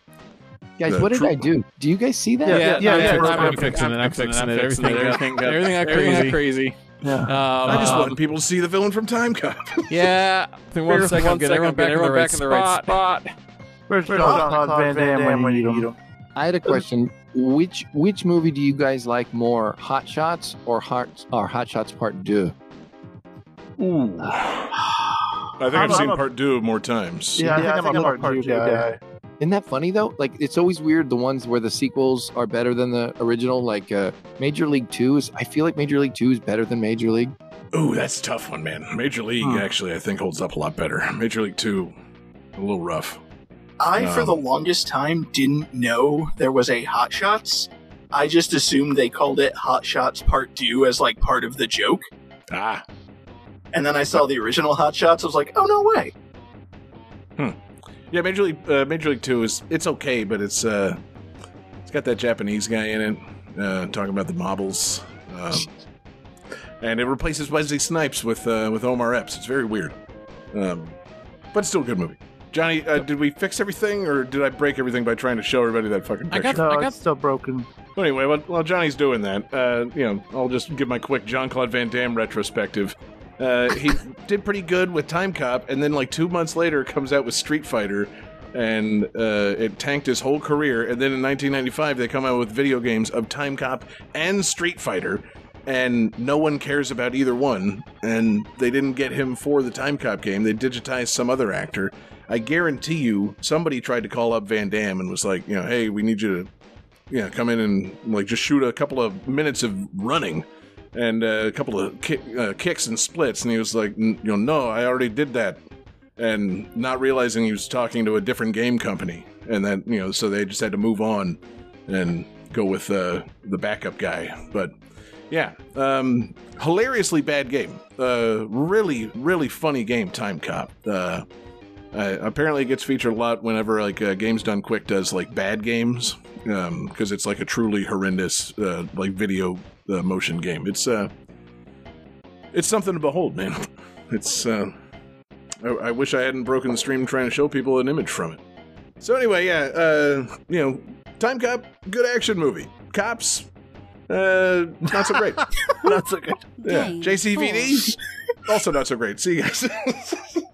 Guys, what did true- I do? Do you guys see that? Yeah, Yeah, yeah, yeah, yeah, I'm, I'm I'm fixing it. I'm fixing it. Everything, got, Everything got- everything got everything got crazy. crazy. Yeah. Um, I just want people to see the villain from Time Cop. [LAUGHS] Yeah. Then one One second, second, get everyone back, in, the right in the right spot. Where's Jean-Claude Van Damme when you need him? I had a question. Which which movie do you guys like more, Hot Shots or Hot or Hot Shots Part Two? Ooh. I think I'm I've seen a- part two more times. Yeah, I think I'm a part two guy. Isn't that funny though? Like it's always weird the ones where the sequels are better than the original. Like uh, Major League Two is. I feel like Major League Two is better than Major League. Ooh, that's a tough one, man. Major League Hmm. actually, I think holds up a lot better. Major League Two, a little rough. I, for the longest time, didn't know there was a Hot Shots. I just assumed they called it Hot Shots Part 2 as like part of the joke. Ah, And then I saw the original Hot Shots. I was like, oh, no way. yeah. Major League uh, Major League Two is it's okay, but it's uh, it's got that Japanese guy in it uh, talking about the marbles, um, and it replaces Wesley Snipes with uh, with Omar Epps. It's very weird, um, but it's still a good movie. Johnny, uh, did we fix everything, or did I break everything by trying to show everybody that fucking I picture? got- No, I got- it's still broken. Well, anyway, while, while Johnny's doing that, uh, you know, I'll just give my quick John Claude Van Damme retrospective. Uh, he [LAUGHS] did pretty good with Time Cop, and then like two months later, comes out with Street Fighter, and uh, it tanked his whole career. And then in 1995, they come out with video games of Time Cop and Street Fighter, and no one cares about either one. And they didn't get him for the Time Cop game; they digitized some other actor. I guarantee you, somebody tried to call up Van Damme and was like, you know, hey, we need you to yeah, come in and like just shoot a couple of minutes of running and uh, a couple of uh, kicks and splits, and he was like, "N- you know, no, I already did that, and not realizing he was talking to a different game company, and then you know, so they just had to move on and go with uh, the backup guy, but. Yeah, um, hilariously bad game. Uh, really, really funny game. Time Cop. Uh, apparently, it gets featured a lot whenever like uh, Games Done Quick does like bad games because it's like a truly horrendous uh, like video uh, motion game. It's uh, it's something to behold, man. [LAUGHS] It's uh, I, I wish I hadn't broken the stream trying to show people an image from it. So anyway, yeah, uh, you know, Time Cop, good action movie. Cops, uh, not so great. [LAUGHS] Not so good. yeah, Game JCVD, also not so great. See you guys. [LAUGHS]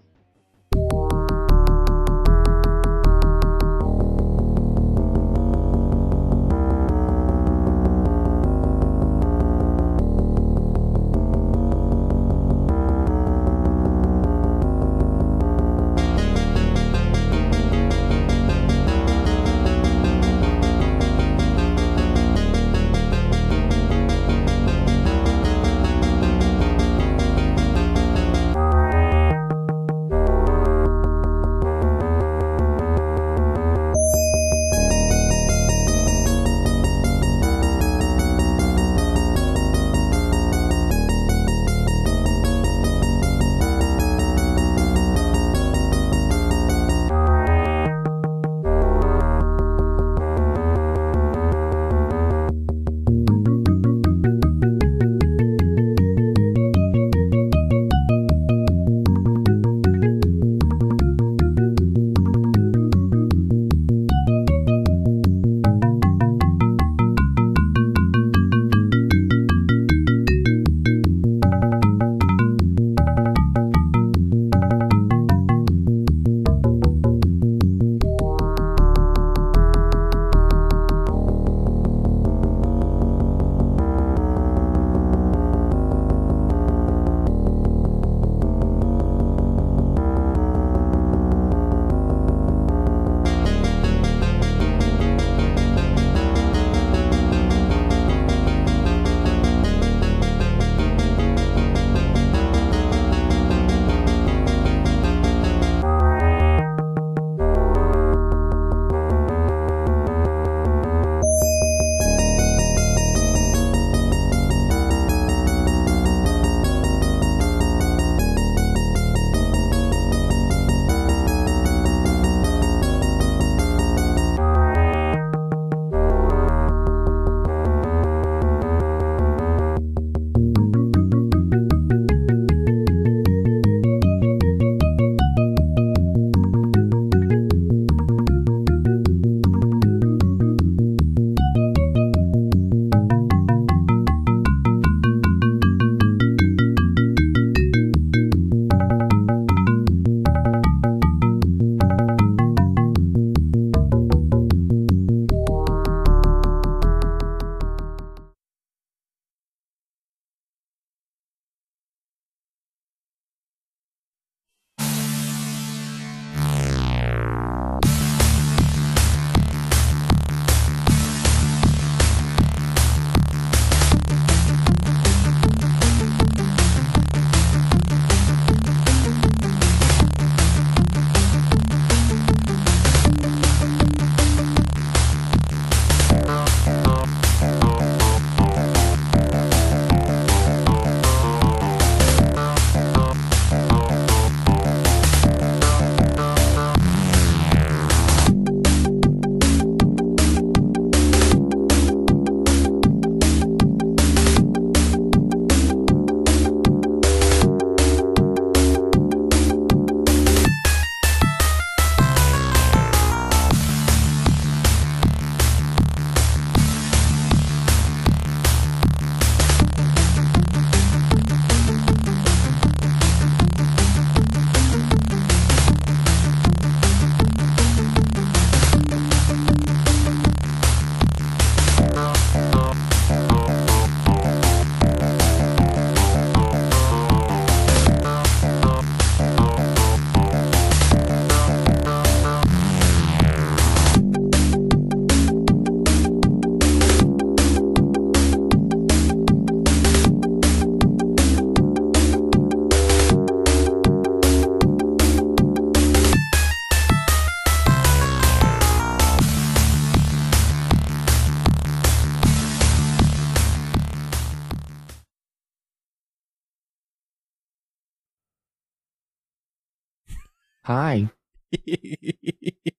Hi. [LAUGHS]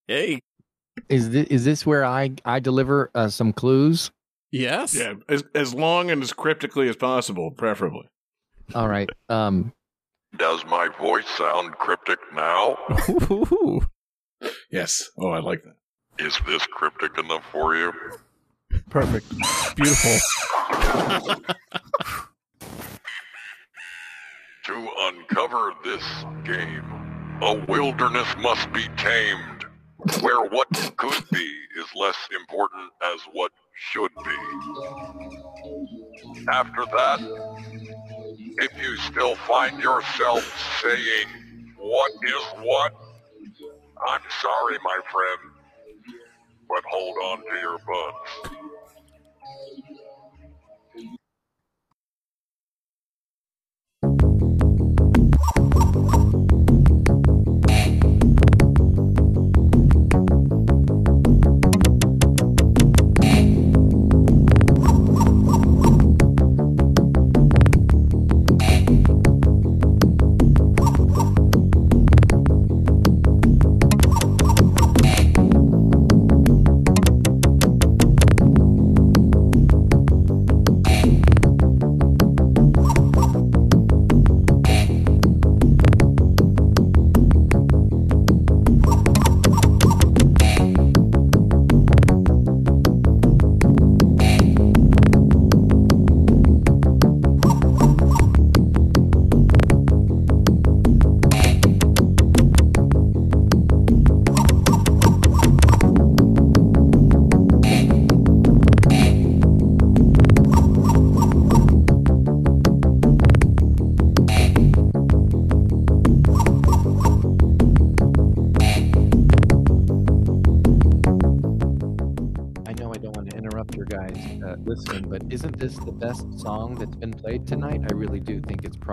hey. Is this is this where I I deliver uh, some clues? Yes. Yeah, as as long and as cryptically as possible, preferably. All right. Um. Does my voice sound cryptic now? Yes. Oh, I like that. Is this cryptic enough for you? Perfect. Beautiful. [LAUGHS] To uncover this game, a wilderness must be tamed, where what could be is less important as what should be. After that, if you still find yourself saying, What is what? I'm sorry, my friend, but hold on to your butts.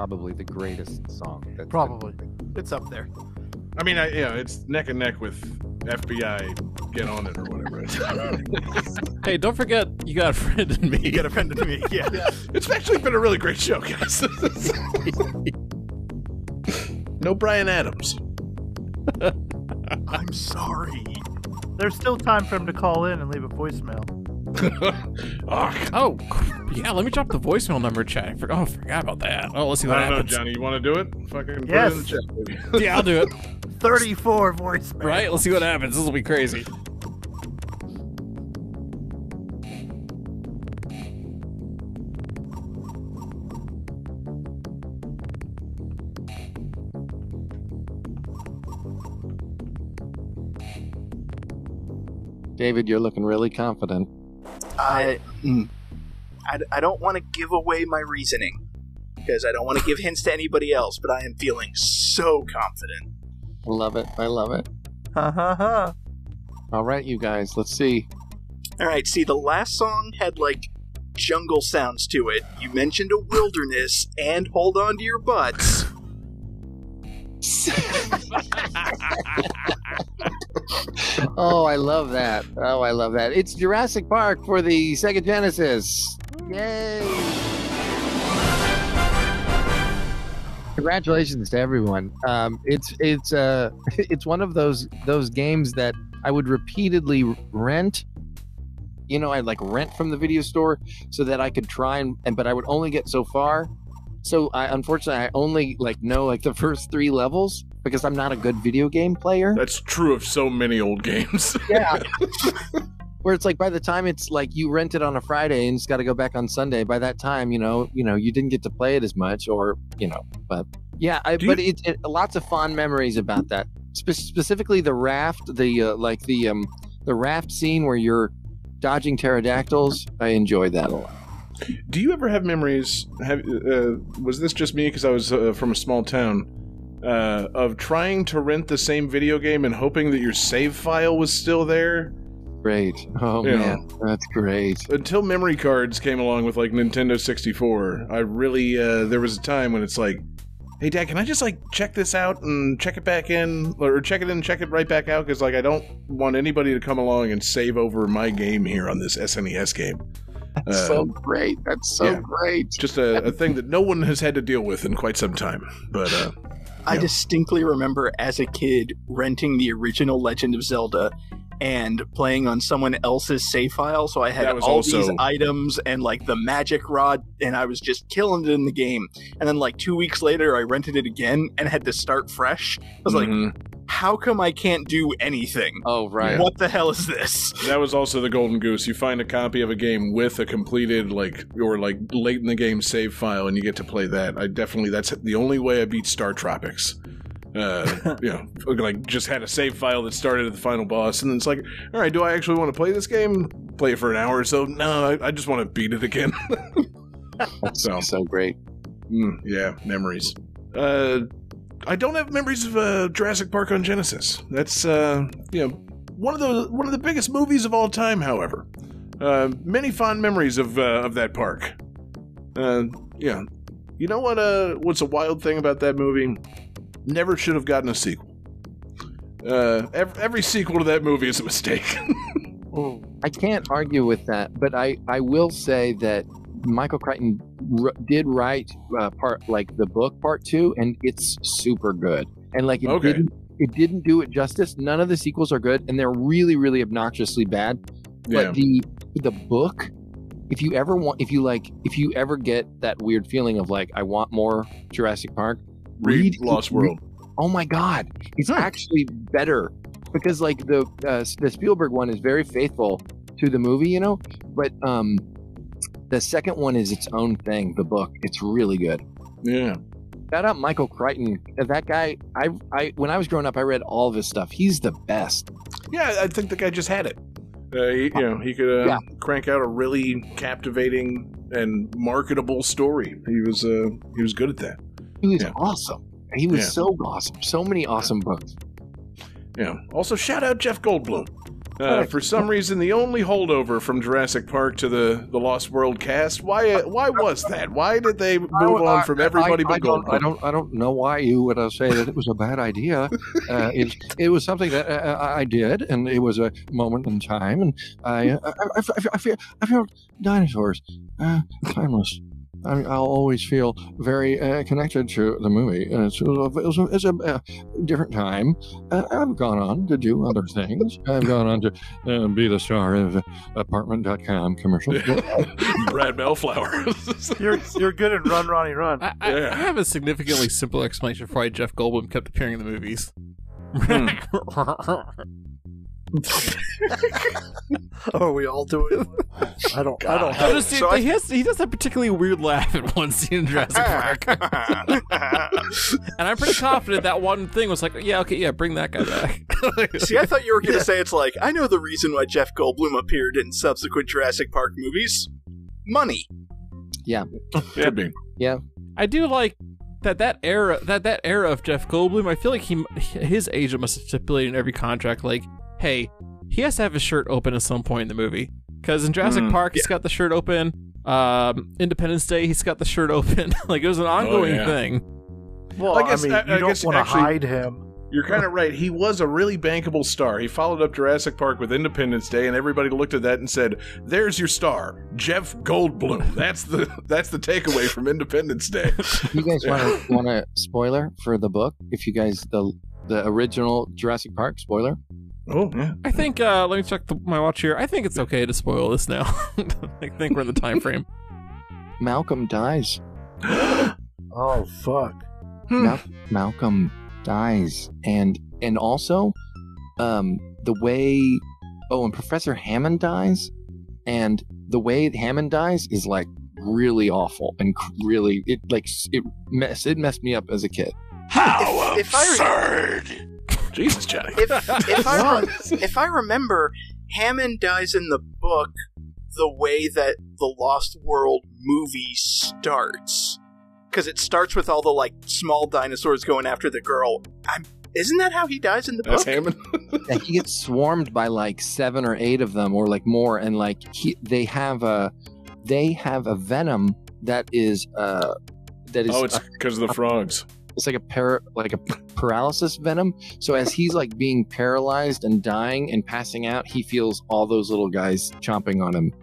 Probably the greatest song. That's been Probably. It's up there. I mean, I, yeah, it's neck and neck with FBI. Get on it or whatever. [LAUGHS] Hey, don't forget you got a friend in me. You got a friend in me. Yeah. [LAUGHS] [LAUGHS] it's actually been a really great show, guys. no Bryan Adams. I'm sorry. There's still time for him to call in and leave a voicemail. [LAUGHS] oh, Oh, yeah. Let me drop the voicemail number chat. I forgot, oh, I forgot about that. Oh, let's see what I don't know, happens. Johnny. You want to do it? Fucking Yes. put it in the chat, baby. [LAUGHS] [LAUGHS] Yeah, I'll do it. 34 voicemail. Right? Let's see what happens. This will be crazy. David, you're looking really confident. I, mm, I, I don't want to give away my reasoning because I don't want to give hints to anybody else, but I am feeling so confident. Love it. I love it. Ha ha ha. All right, you guys, let's see. All right, see, the last song had like jungle sounds to it. You mentioned a wilderness and hold on to your butts. [LAUGHS] oh, I love that. Oh, I love that. It's Jurassic Park for the Sega Genesis. Yay! Congratulations to everyone. Um, it's it's uh [LAUGHS] it's one of those those games that I would repeatedly rent. You know, I'd like rent from the video store so that I could try and, and but I would only get so far. So I unfortunately I only like know like the [LAUGHS] first three levels because I'm not a good video game player. That's true of so many old games. [LAUGHS] Yeah. Where it's like by the time it's like you rent it on a Friday and it's got to go back on Sunday. By that time, you know, you know, you didn't get to play it as much, or you know, but yeah, I, but you- it's it, lots of fond memories about that. Spe- specifically, the raft, the uh, like the um the raft scene where you're dodging pterodactyls. I enjoyed that a lot. Do you ever have memories? Have uh, was this just me because I was uh, from a small town? Uh, of trying to rent the same video game and hoping that your save file was still there Great. Oh Yeah. man, that's great. until memory cards came along with like Nintendo 64. I really uh, there was a time when it's like, hey dad, can I just like check this out and check it back in, or check it in and check it right back out? Because like I don't want anybody to come along and save over my game here on this SNES game. That's Uh, so great. That's so yeah. great. just a, a thing that no one has had to deal with in quite some time. But uh, I distinctly remember as a kid renting the original Legend of Zelda and playing on someone else's save file. So I had all also- these items and like the magic rod, and I was just killing it in the game. And then like two weeks later, I rented it again and had to start fresh. I was like, Mhm. How come I can't do anything? Oh right. What the hell is this? that was also the golden goose. You find a copy of a game with a completed like or like late in the game save file, and you get to play that. I definitely that's the only way I beat StarTropics. Uh, [LAUGHS] you know, like just had a save file that started at the final boss, and it's like, all right, do I actually want to play this game? Play it for an hour or so? No, I, I just want to beat it again. [LAUGHS] That's So- so great. Mm, yeah, memories. Uh, I don't have memories of uh, Jurassic Park on Genesis. That's uh, you know one of the one of the biggest movies of all time. However, uh, many fond memories of uh, of that park. Uh, yeah, you know what? Uh, what's a wild thing about that movie? Never should have gotten a sequel. Uh, every, every sequel to that movie is a mistake. [LAUGHS] I can't argue with that, but I, I will say that Michael Crichton r- did write uh, part like the book part two, and it's super good. And like it Okay. didn't it didn't do it justice. None of the sequels are good, and they're really really obnoxiously bad. yeah, But the the book, if you ever want, if you like, if you ever get that weird feeling of like I want more Jurassic Park, read Lost read- World. oh my god it's Hmm. actually better because like the uh, the spielberg one is very faithful to the movie you know but um the second one is its own thing the book it's really good Yeah. shout out michael crichton Uh, that guy i i when i was growing up i read all of his stuff he's the best Yeah, I think the guy just had it. Uh, he, you know, he could uh, Yeah. crank out a really captivating and marketable story. He was uh, he was good at that. he was Yeah. awesome he was Yeah. so awesome so many awesome books Yeah. Also, shout out Jeff Goldblum. Uh, for some reason, the only holdover from Jurassic Park to the, the Lost World cast. Why? Uh, why was that? Why did they move on from everybody I, but I don't, I don't. I don't know why you would uh, say that it was a bad idea. [LAUGHS] Uh, it, it was something that uh, I I did, and it was a moment in time, and I, uh, I, I, I, I feel, I feel dinosaurs, uh, timeless. I mean, I'll always feel very uh, connected to the movie. Uh, it's, it was a, it was a, it's a uh, different time. Uh, I've gone on to do other things. I've gone on to uh, be the star of apartment.com commercial. [LAUGHS] Brad Bellflower. [LAUGHS] You're you're good in Run Ronnie Run. I, I, Yeah. I have a significantly simpler explanation for why Jeff Goldblum kept appearing in the movies. [LAUGHS] [LAUGHS] Oh, we all do it. I don't. I don't I have. just, So he, has, he does a particularly weird laugh in one scene in Jurassic Park. [LAUGHS] and I'm pretty confident that one thing was like, yeah, okay, yeah, bring that guy back. [LAUGHS] See, I thought you were going to say it's like, I know the reason why Jeff Goldblum appeared in subsequent Jurassic Park movies. Money. Yeah, could be. Yeah, I do like that that era that that era of Jeff Goldblum. I feel like he his agent must have stipulated in every contract like, hey, he has to have his shirt open at some point in the movie. Because in Jurassic Mm, Park, he's got the shirt open. Um, Independence Day, he's got the shirt open. [LAUGHS] like it was an ongoing yeah. thing. Well, I I, guess- mean, I- you I don't want to hide him. You're kind of right. He was a really bankable star. He followed up Jurassic Park with Independence Day, and everybody looked at that and said, "There's your star, Jeff Goldblum." [LAUGHS] That's the that's the takeaway from Independence Day. [LAUGHS] you guys want to want a spoiler for the book if you guys the the original jurassic park spoiler Oh yeah. I think. Uh, let me check the, my watch here. I think it's okay to spoil this now. [LAUGHS] I think we're in the time frame. malcolm dies [GASPS] Oh fuck. Hmm. Mal- Malcolm dies, and and also, um, the way, oh, and Professor Hammond dies, and the way Hammond dies is like really awful and cr- really it like it mess it messed me up as a kid. How If- if I- absurd! Jesus, Johnny. If, if, I, re- if I remember, Hammond dies in the book the way that the Lost World movie starts. Because it starts with all the like small dinosaurs going after the girl. I'm, isn't that how he dies in the That's book? Hammond. [LAUGHS] Yeah, he gets swarmed by like seven or eight of them, or like more, and like he they have a they have a venom that is uh that is oh, it's because of the frogs. It's like a par- like a paralysis venom. So as he's like being paralyzed and dying and passing out, he feels all those little guys chomping on him,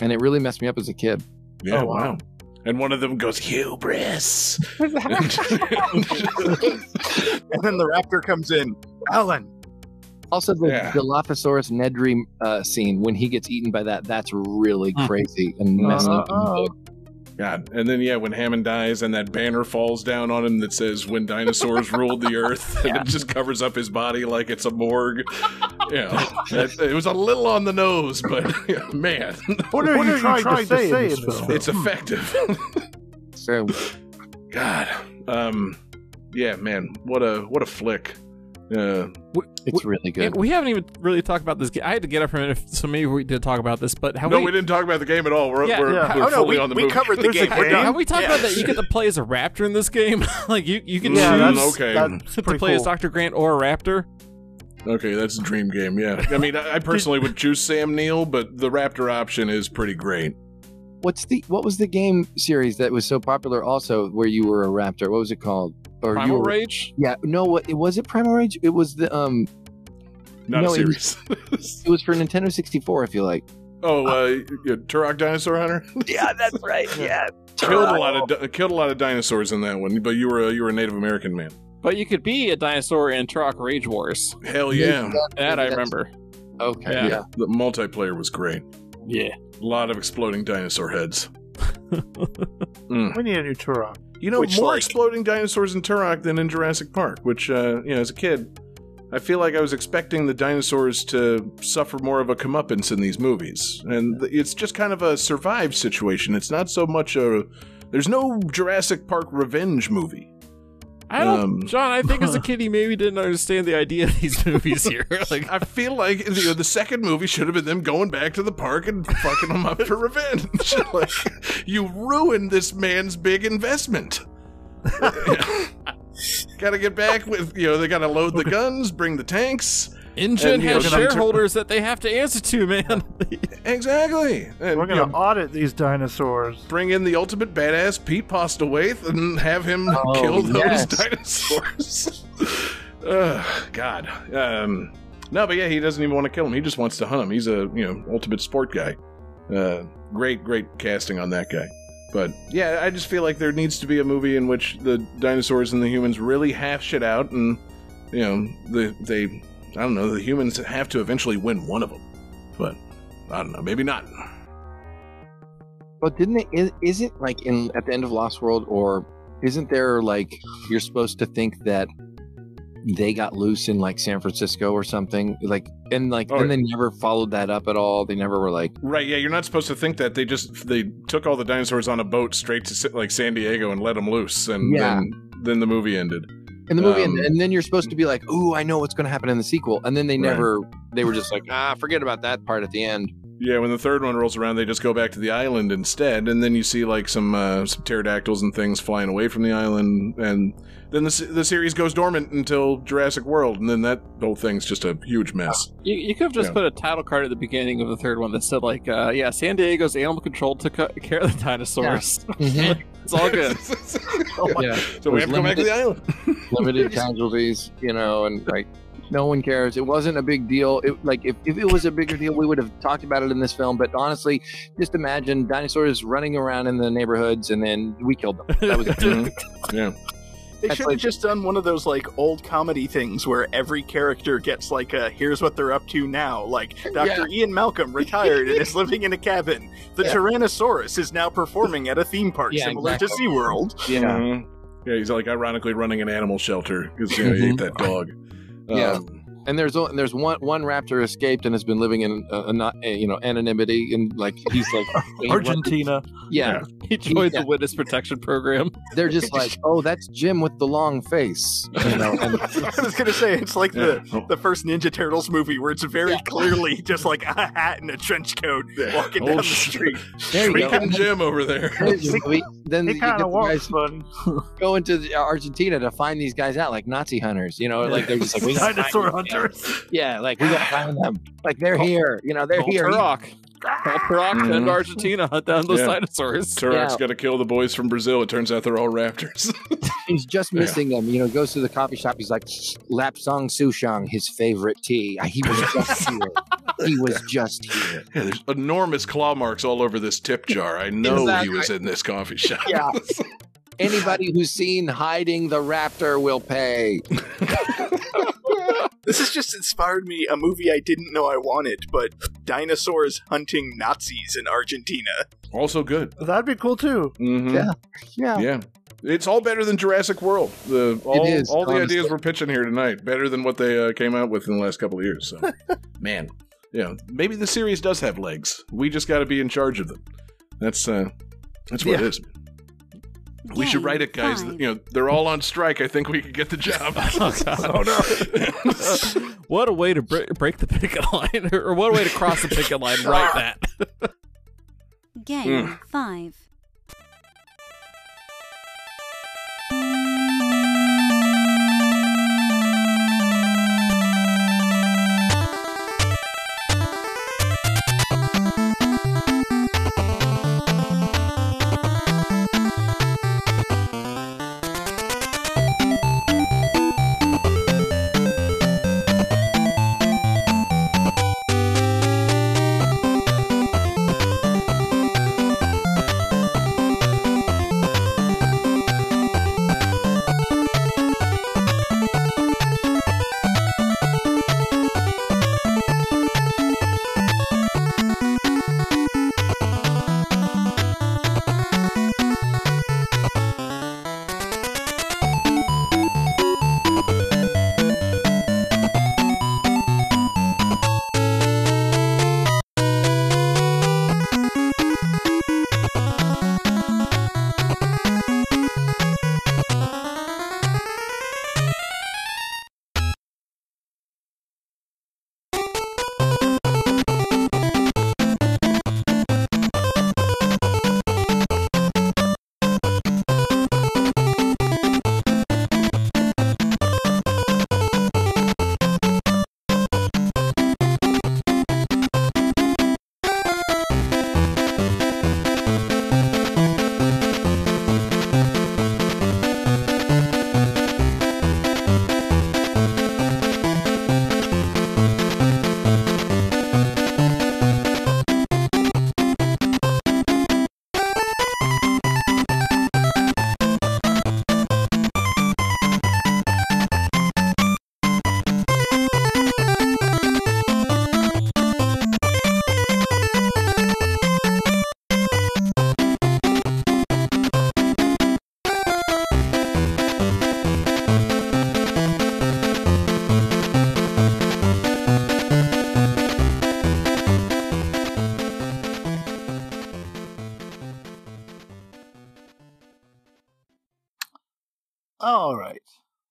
and it really messed me up as a kid. Yeah. Oh, wow. wow. and one of them goes hubris. [LAUGHS] and then the raptor comes in. Alan. Also, the Yeah. Dilophosaurus Nedry uh, scene when he gets eaten by that, that's really Hmm. crazy and messed up. Uh-oh. book. God, and then yeah, when Hammond dies, and that banner falls down on him that says "When dinosaurs [LAUGHS] ruled the earth," [LAUGHS] and it just covers up his body like it's a morgue. [LAUGHS] Yeah, it, it was a little on the nose, but man, What are you trying, to say, in this film? it's effective. So, God, um, yeah, man, what a what a flick. Uh, it's really good. We haven't even really talked about this. ga- I had to get up from it, so maybe we did talk about this. But have no, we, we, didn't talk about the game at all. We're, Yeah, we're, yeah. we're Oh, no, fully we- on the we movie. covered the There's game. We're game? have we talked Yeah. about that? You get to play as a raptor in this game. [LAUGHS] like you, you can yeah, choose- that's, okay. that's to pretty play as. Dr. Grant or a raptor. Okay, that's a dream game. Yeah, I mean, I I personally would choose Sam Neill, but the Raptor option is pretty great. What's the what was the game series that was so popular also where you were a raptor? What was it called? Or you Primal were- Rage. Yeah, no, what it was it Primal Rage? It was the um Not No, a it was- it was for Nintendo 64, I feel like. oh, uh, yeah, Turok Dinosaur Hunter [LAUGHS] Yeah, that's right. [LAUGHS] Yeah. killed a lot of killed a lot of dinosaurs in that one, but you were a, you were a Native American man. But you could be a dinosaur in Turok Rage Wars. Hell yeah, That I remember. Okay. Yeah. Yeah. the multiplayer was great. Yeah. A lot of exploding dinosaur heads. [LAUGHS] Mm. We need a new Turok. You know, Which, more like- exploding dinosaurs in Turok than in Jurassic Park, which, uh, you know, as a kid, I feel like I was expecting the dinosaurs to suffer more of a comeuppance in these movies. And th- it's just kind of a survive situation. It's not so much a. There's no Jurassic Park revenge movie. I don't, Um, John. I think as a [LAUGHS] kid, he maybe didn't understand the idea of these movies here. [LAUGHS] like, I feel like you know, the second movie should have been them going back to the park and fucking them up for [LAUGHS] revenge. like, you ruined this man's big investment. gotta get back with you know they gotta load the guns, bring the tanks. InGen And, has know, shareholders that they have to answer to, man. [LAUGHS] Exactly. And, We're gonna audit these dinosaurs. bring in the ultimate badass Pete Postlethwaite and have him Oh, kill those yes. dinosaurs. [LAUGHS] Ugh, God. Um, no, but yeah, he doesn't even want to kill him. He just wants to hunt him. He's a you know ultimate sport guy. Uh, great, great casting on that guy. But yeah, I just feel like there needs to be a movie in which the dinosaurs and the humans really hash it out, and you know, the they, I don't know, the humans have to eventually win one of them. But I don't know, maybe not. But didn't it is, isn't like in at the end of Lost World or isn't there like you're supposed to think that they got loose in like San Francisco or something like and like Oh, and they never followed that up at all. They never were like Right, yeah, you're not supposed to think that they just they took all the dinosaurs on a boat straight to like San Diego and let them loose, and Yeah. then then the movie ended. In the movie, Um, and, and then you're supposed to be like, "Ooh, I know what's going to happen in the sequel," and then they Right. never. They were just like, "Ah, forget about that part at the end." Yeah, when the third one rolls around, they just go back to the island instead, and then you see like some uh, some pterodactyls and things flying away from the island, and then the the series goes dormant until Jurassic World, and then that whole thing's just a huge mess. You, you could have just Yeah. put a title card at the beginning of the third one that said like, uh, "Yeah, San Diego's animal control took care of the dinosaurs. [LAUGHS] it's all good." [LAUGHS] [LAUGHS] yeah, so we have to go back to the island. limited casualties, you know, and like no one cares. It wasn't a big deal. It like if, if it was a bigger deal, we would have talked about it in this film. But honestly, just imagine dinosaurs running around in the neighborhoods, and then we killed them. That was it. [LAUGHS] Mhm. Yeah, They That's should have like- just done one of those like old comedy things where every character gets like a here's what they're up to now. Like [LAUGHS] Dr. Ian Malcolm retired and is living in a cabin. The Yeah. Tyrannosaurus is now performing at a theme park [LAUGHS] Yeah, similar exactly. to SeaWorld. yeah. Mhm. yeah. He's like ironically running an animal shelter because you know, he ate that dog. Yeah. Um, And there's o- there's one one raptor escaped and has been living in a, a not a, you know anonymity and like he's like [LAUGHS] Argentina. yeah. [LAUGHS] he joined Yeah. the witness protection program. They're just like [LAUGHS] oh that's Jim with the long face you know and I was gonna say it's like Yeah. the the first Ninja Turtles movie where it's very clearly just like a hat and a trench coat Yeah. walking Oh, down the street. there you go. Freaking Jim over there. There's. Then He you kind get of the walks guys funny. go into the- uh, Argentina to find these guys out, like Nazi hunters. You know, like they're just like we gotta Dinosaur find them. Hunters. Yeah, like we gotta find them. Like they're here. You know, they're Call here. Turok. Turok Mhm. and Argentina hunt down those Yeah. dinosaurs. Turok's Yeah. got to kill the boys from Brazil. It turns out they're all raptors. [LAUGHS] He's just Yeah. missing them. You know, goes to the coffee shop. He's like, Lapsang Souchong, his favorite tea. Uh, He was just [LAUGHS] here. He was just here. yeah, there's enormous claw marks all over this tip jar. I know he was in this coffee shop. Yeah. Anybody who's seen hiding the raptor will pay. [LAUGHS] This has just inspired me a movie I didn't know I wanted, but dinosaurs hunting Nazis in Argentina. also good. That'd be cool too. Mhm. Yeah. Yeah. Yeah. It's all better than Jurassic World. The all, is, all the honestly. ideas we're pitching here tonight better than what they uh, came out with in the last couple of years. So, [LAUGHS] man, yeah, maybe the series does have legs. We just got to be in charge of them. That's uh, that's what Yeah. it is. We should write it, guys. five. You know, they're all on strike. I think we could get the job. [LAUGHS] [LAUGHS] Oh, no. [LAUGHS] what a way to break, break the picket line, or what a way to cross the picket line. Write that. Game Mm. 5.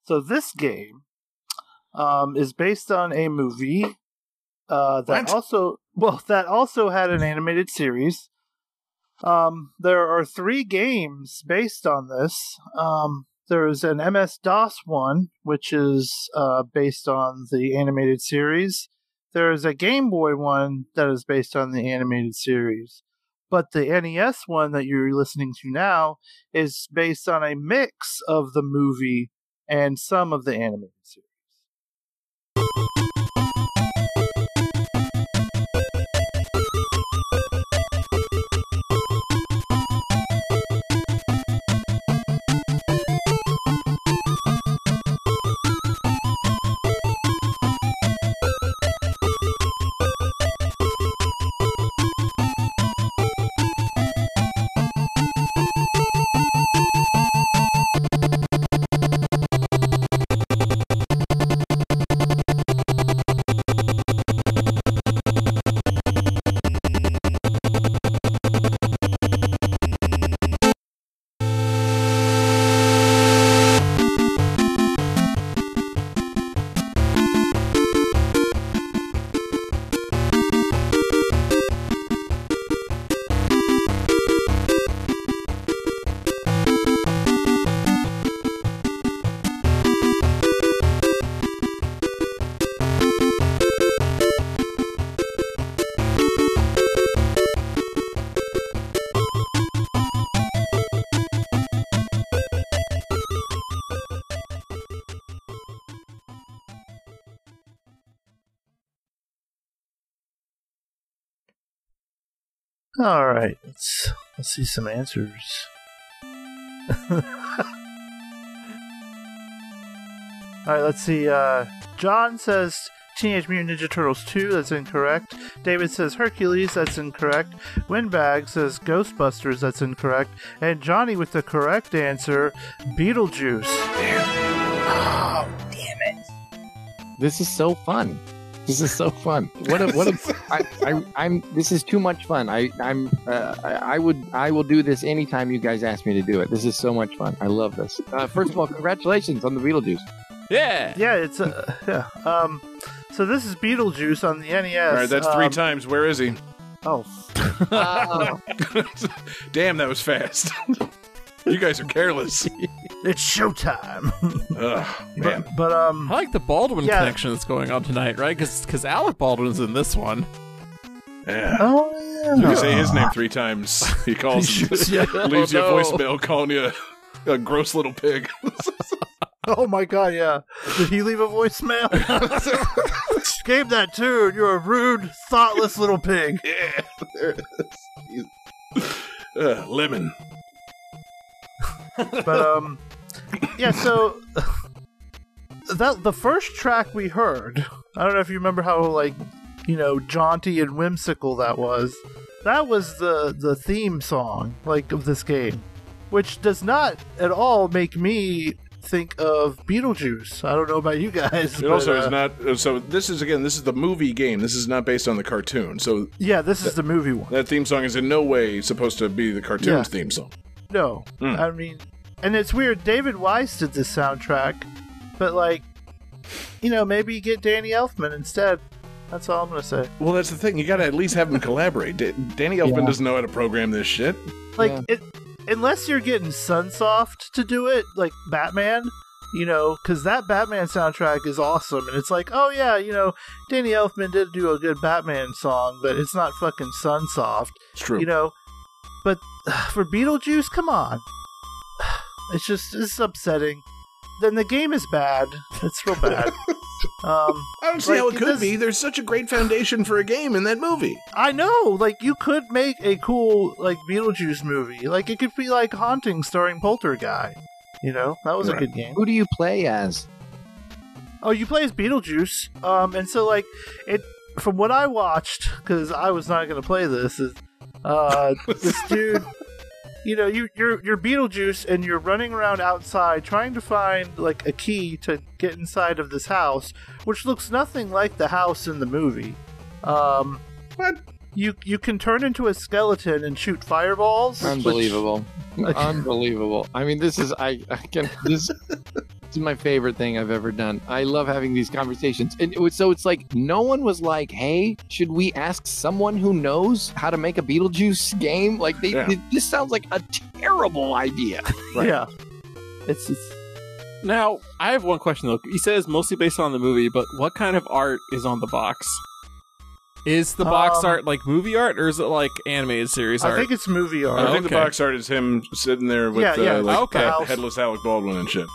So this game um, is based on a movie uh, that What? also well [LAUGHS] that also had an animated series. Um, there are three games based on this. Um, there's an MS DOS one, which is uh, based on the animated series. There's a Game Boy one that is based on the animated series. But the NES one that you're listening to now is based on a mix of the movie and some of the animated series. All right, let's let's see some answers. [LAUGHS] All right, let's see. Uh, John says Teenage Mutant Ninja Turtles 2. That's incorrect. David says Hercules. That's incorrect. Windbag says Ghostbusters. That's incorrect. And Johnny with the correct answer, Beetlejuice. Damn it! This is so fun. This is so fun. What a what a I, I I'm this is too much fun. I I'm uh, I I would I will do this anytime you guys ask me to do it. This is so much fun. I love this. Uh, first of all, congratulations on the Beetlejuice. Yeah. Yeah, it's uh, yeah. Um, so this is Beetlejuice on the NES. All right, that's three Um, times. Where is he? Oh, [LAUGHS] Oh, [LAUGHS] Damn, that was fast. [LAUGHS] you guys are careless. it's showtime. [LAUGHS] Ugh, man. but, but um, I like the Baldwin Yeah. connection that's going on tonight, right? Because Alec Baldwin's in this one. Yeah. oh You yeah. can say his name three times. He calls, [LAUGHS] Yeah. leaves you a Oh, no. voicemail calling you a, a gross little pig. [LAUGHS] Oh my god, yeah. Did he leave a voicemail? Escape that tune. You're a rude, thoughtless little pig. yeah, there it is. Uh, lemon. But um, yeah. So that the first track we heard. I don't know if you remember how like you know jaunty and whimsical that was. That was the the theme song like of this game, which does not at all make me think of Beetlejuice. I don't know about you guys. It but, also uh, is not. uh, So this is again. This is the movie game. This is not based on the cartoon. So Yeah, this is the movie one. that theme song is in no way supposed to be the cartoon's Yeah. theme song. No, Hmm. I mean, and it's weird. David Wise did this soundtrack, but like, you know, maybe you get Danny Elfman instead. That's all I'm gonna say. Well, that's the thing. You got to at least have them collaborate. Da- Danny Elfman Yeah. doesn't know how to program this shit. Like, Yeah. it unless you're getting Sunsoft to do it, like Batman. You know, because that Batman soundtrack is awesome, and it's like, oh yeah, you know, Danny Elfman did do a good Batman song, but it's not fucking Sunsoft. It's true. you know but [SIGHS] for beetlejuice come on [SIGHS] it's just it's upsetting then the game is bad it's real bad [LAUGHS] um I don't see like, how it it could does- be. There's such a great foundation for a game in that movie. i know like you could make a cool like beetlejuice movie like it could be like haunting starring poltergeist you know that was Right. a good game who do you play as? Oh, you play as Beetlejuice. Um, and so like it from what I watched, because I was not going to play this. Is uh, [LAUGHS] this dude? You know, you you're you're Beetlejuice, and you're running around outside trying to find like a key to get inside of this house, which looks nothing like the house in the movie. Um, What? You you can turn into a skeleton and shoot fireballs. which- Unbelievable. [LAUGHS] Unbelievable. I mean, this is I, I can this, this is my favorite thing I've ever done. I love having these conversations. And it was, so it's like no one was like, "Hey, should we ask someone who knows how to make a Beetlejuice game?" Like they, Yeah. it- this sounds like a terrible idea. [LAUGHS] yeah, it's, it's Now, I have one question though. He says mostly based on the movie, but what kind of art is on the box? Is the box Um, art like movie art, or is it like animated series I art? think it's movie art. I think the okay. box art is him sitting there with Yeah, yeah, uh, like okay. uh, headless Alec Baldwin and shit.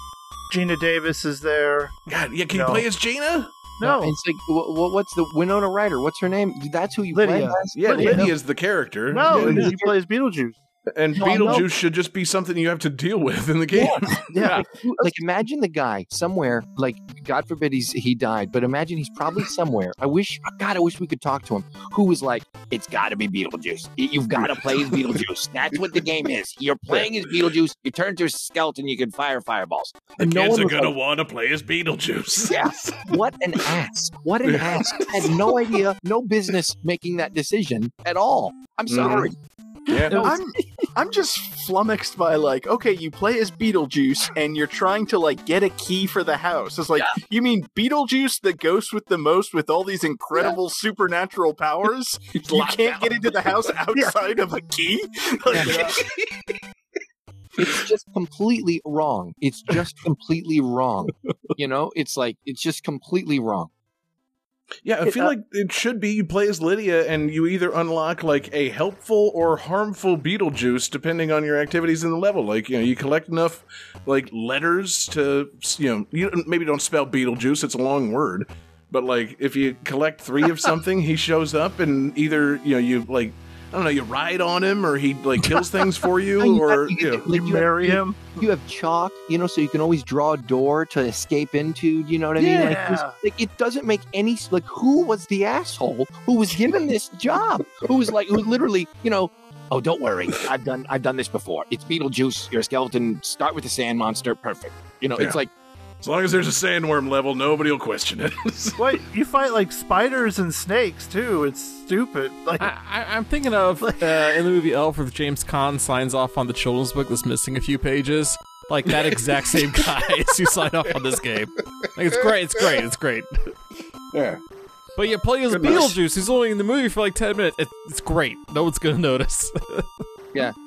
Geena Davis is there. God, yeah, can No. you play as Geena? No, it's like wh- wh- what's the Winona Ryder? What's her name? That's who you play Lydia. as. Yeah, Lydia. Lydia's the character. no, Yeah. he plays Beetlejuice. And No, I know. Beetlejuice should just be something you have to deal with in the game. [LAUGHS] Yeah. Like, who- like imagine the guy somewhere, like God forbid he's he died, but imagine he's probably [LAUGHS] somewhere. I wish God, I wish we could talk to him. Who was like, it's gotta be Beetlejuice. You've gotta play as Beetlejuice. That's what the game is. You're [LAUGHS] playing as Beetlejuice, you turn into a skeleton, you can fire fireballs. The And no kids one are gonna like, want to play as Beetlejuice. yeah. What an ass. What an ass. Had no idea, no business making that decision at all. I'm Mhm. sorry. Yeah. I'm I'm just flummoxed by like, okay, you play as Beetlejuice and you're trying to like get a key for the house. It's like, you mean Beetlejuice, the ghost with the most, with all these incredible supernatural powers? [LAUGHS] you can't out. get into the house [LAUGHS] outside of a key? [LAUGHS] Like, it's just completely wrong. It's just completely wrong. You know, it's like it's just completely wrong. Yeah, I feel uh, like it should be you play as Lydia and you either unlock like a helpful or harmful Beetlejuice depending on your activities in the level. Like, you know, you collect enough like letters to, you know, you maybe don't spell Beetlejuice, it's a long word. But like if you collect 3 of [LAUGHS] something, he shows up and either, you know, you like don't know, you ride on him, or he like kills things for you, [LAUGHS] You or you know, like, You have- marry him. you have chalk, you know, so you can always draw a door to escape into. You know what I mean? Like, Yeah. this- like, it doesn't make any like who was the asshole who was given this job? Who was like who literally, you know, oh don't worry, I've done I've done this before. It's Beetlejuice. You're a skeleton. Start with the sand monster. Perfect. You know, it's like as long as there's a sandworm level, nobody will question it. [LAUGHS] Wait, you fight like spiders and snakes too. It's stupid. Like I, I, I'm thinking of uh, in the movie Elf, where James Caan signs off on the children's book that's missing a few pages. Like that exact same [LAUGHS] guy is who signed off on this game. Like it's great. It's great. It's great. yeah. But you play as Goodness. Beetlejuice, who's only in the movie for like ten minutes. It, it's great. No one's gonna notice. [LAUGHS]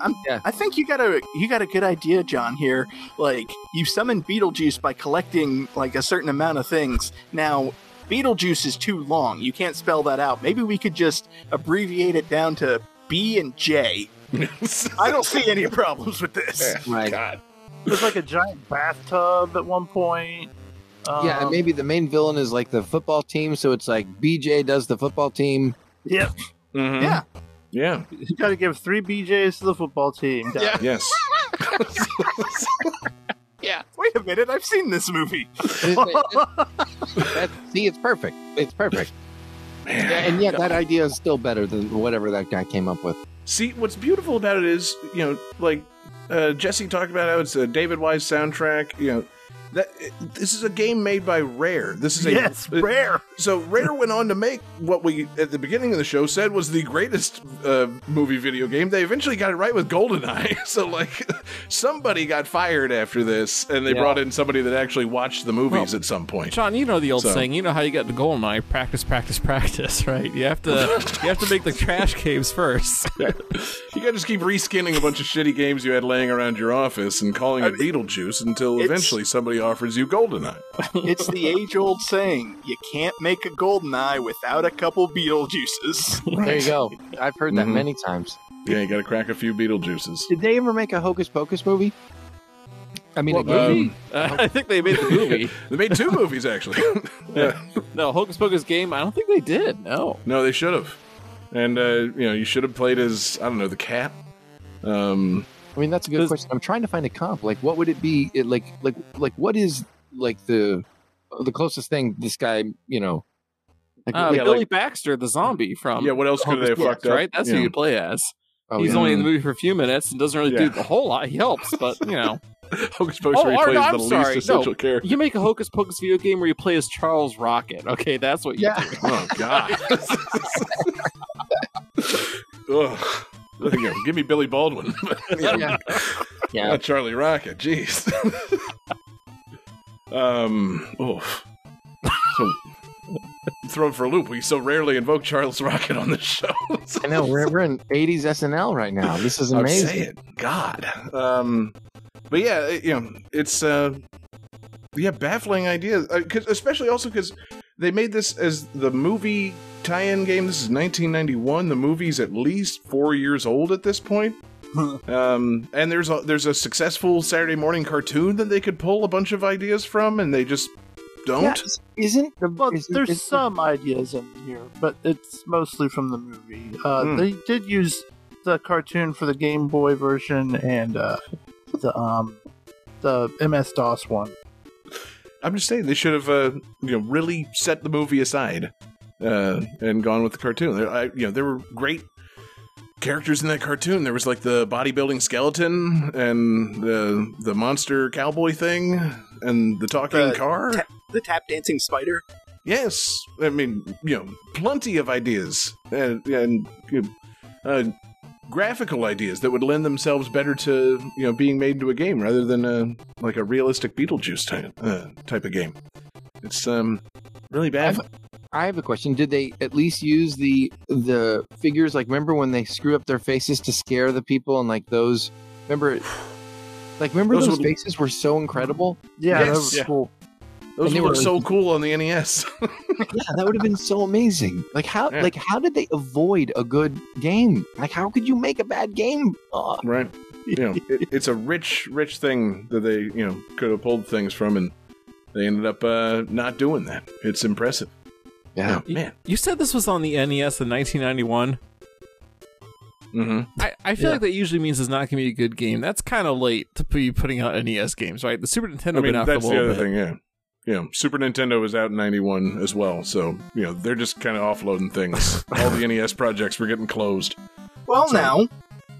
I'm, Yeah. I think you got a you got a good idea, John. Here, like you summon Beetlejuice by collecting like a certain amount of things. Now, Beetlejuice is too long. You can't spell that out. Maybe we could just abbreviate it down to B and J. [LAUGHS] I don't see any problems with this. right. God. there's like a giant bathtub at one point. Yeah, and Um, maybe the main villain is like the football team, so it's like BJ does the football team. Yep. Mhm. Yeah. Yeah. You got to give three BJs to the football team. guys. Yes. [LAUGHS] Yeah. Wait a minute, I've seen this movie. That- see, it's perfect. It's perfect. Man. And yet that idea is still better than whatever that guy came up with. See, what's beautiful about it is, you know, like uh, Jesse talked about how it's a David Wise soundtrack. You know, that this is a game made by Rare. This is a yes, rare. So Rare went on to make what we at the beginning of the show said was the greatest uh, movie video game. They eventually got it right with GoldenEye. [LAUGHS] So like somebody got fired after this, and they Yeah. brought in somebody that actually watched the movies at some point. John, you know the old So- saying. You know how you get to Goldeneye: practice, practice, [LAUGHS] practice. Right? You have to [LAUGHS] you have to make the trash caves first. You got to just keep reskinning a bunch of shitty games you had laying around your office and calling it Beetlejuice until eventually somebody offers you GoldenEye. [LAUGHS] It's the age old saying: you can't make a golden eye without a couple Beetlejuices. [LAUGHS] There you go. I've heard that Mhm. many times. Yeah, you got to crack a few Beetlejuices. Did they ever make a Hocus Pocus movie? I mean, What a game? movie? Uh, [LAUGHS] I think they made the movie. They made two movies actually. yeah. No, Hocus Pocus game. I don't think they did. No. No, they should have. And uh, you know, you should have played as I don't know the cat. Um, I mean, that's a good Does- question. I'm trying to find a comp. Like, what would it be? It, like, like, like, what is like the the closest thing this guy, you know? Like, Uh, like- Billy Baxter, the zombie from yeah, what else could they have fucked up? right? That's Yeah. who you play as. oh, He's yeah. only in the movie for a few minutes and doesn't really Yeah. do the whole lot. He helps, but you know, [LAUGHS] Hocus Pocus Oh, where he plays no, the I'm least sorry. essential No. character. you make a Hocus Pocus video game where you play as Charles Rocket. Okay, that's what you Yeah. do. Oh God. [LAUGHS] [LAUGHS] Ugh. You know, give me Billy Baldwin, [LAUGHS] yeah. yeah. [LAUGHS] not Charlie Rocket. Jeez. [LAUGHS] um. Oh. So thrown for a loop. We so rarely invoke Charles Rocket on the show. I know we're we're in '80s SNL right now. This is amazing. say it. God. Um, but yeah, it- you know, it's uh, yeah, baffling idea. Uh, especially also because they made this as the movie tie-in game. This is 1991. The movie's at least four years old at this point. [LAUGHS] um, and there's a there's a successful Saturday morning cartoon that they could pull a bunch of ideas from, and they just don't. Yeah, is- isn't the Well, is- there's is- some ideas in here, but it's mostly from the movie. Uh, Hmm. They did use the cartoon for the Game Boy version and uh, the um the MS DOS one. I'm just saying they should have, uh, you know, really set the movie aside uh, and gone with the cartoon. There, I, you know, there were great characters in that cartoon. There was like the bodybuilding skeleton and the the monster cowboy thing and the talking The car. ta- the tap dancing spider. yes, I mean, you know, plenty of ideas and and uh, graphical ideas that would lend themselves better to you know being made into a game rather than a like a realistic Beetlejuice type uh, type of game. It's um really bad. I have a question. Did they at least use the the figures? Like, remember when they screw up their faces to scare the people and like those? Remember, like remember Those those, would- faces were so incredible. Yeah, Yes. that was Yeah. cool. Those and they look were- so cool on the NES. [LAUGHS] Yeah, that would have been so amazing. Like how Yeah. like how did they avoid a good game? Like how could you make a bad game? Uh, right. You know, it, it's a rich, rich thing that they you know could have pulled things from, and they ended up uh, not doing that. It's impressive. Yeah. Man. You said this was on the NES in 1991. Mm-hmm. I, I feel Yeah. like that usually means it's not going to be a good game. That's kind of late to be putting out NES games, right? The Super Nintendo I mean, been out for a that's the other bit. thing, yeah. Yeah, Super Nintendo was out in '91 as well, so you know they're just kind of offloading things. [LAUGHS] All the NES projects were getting closed. Well, So- now,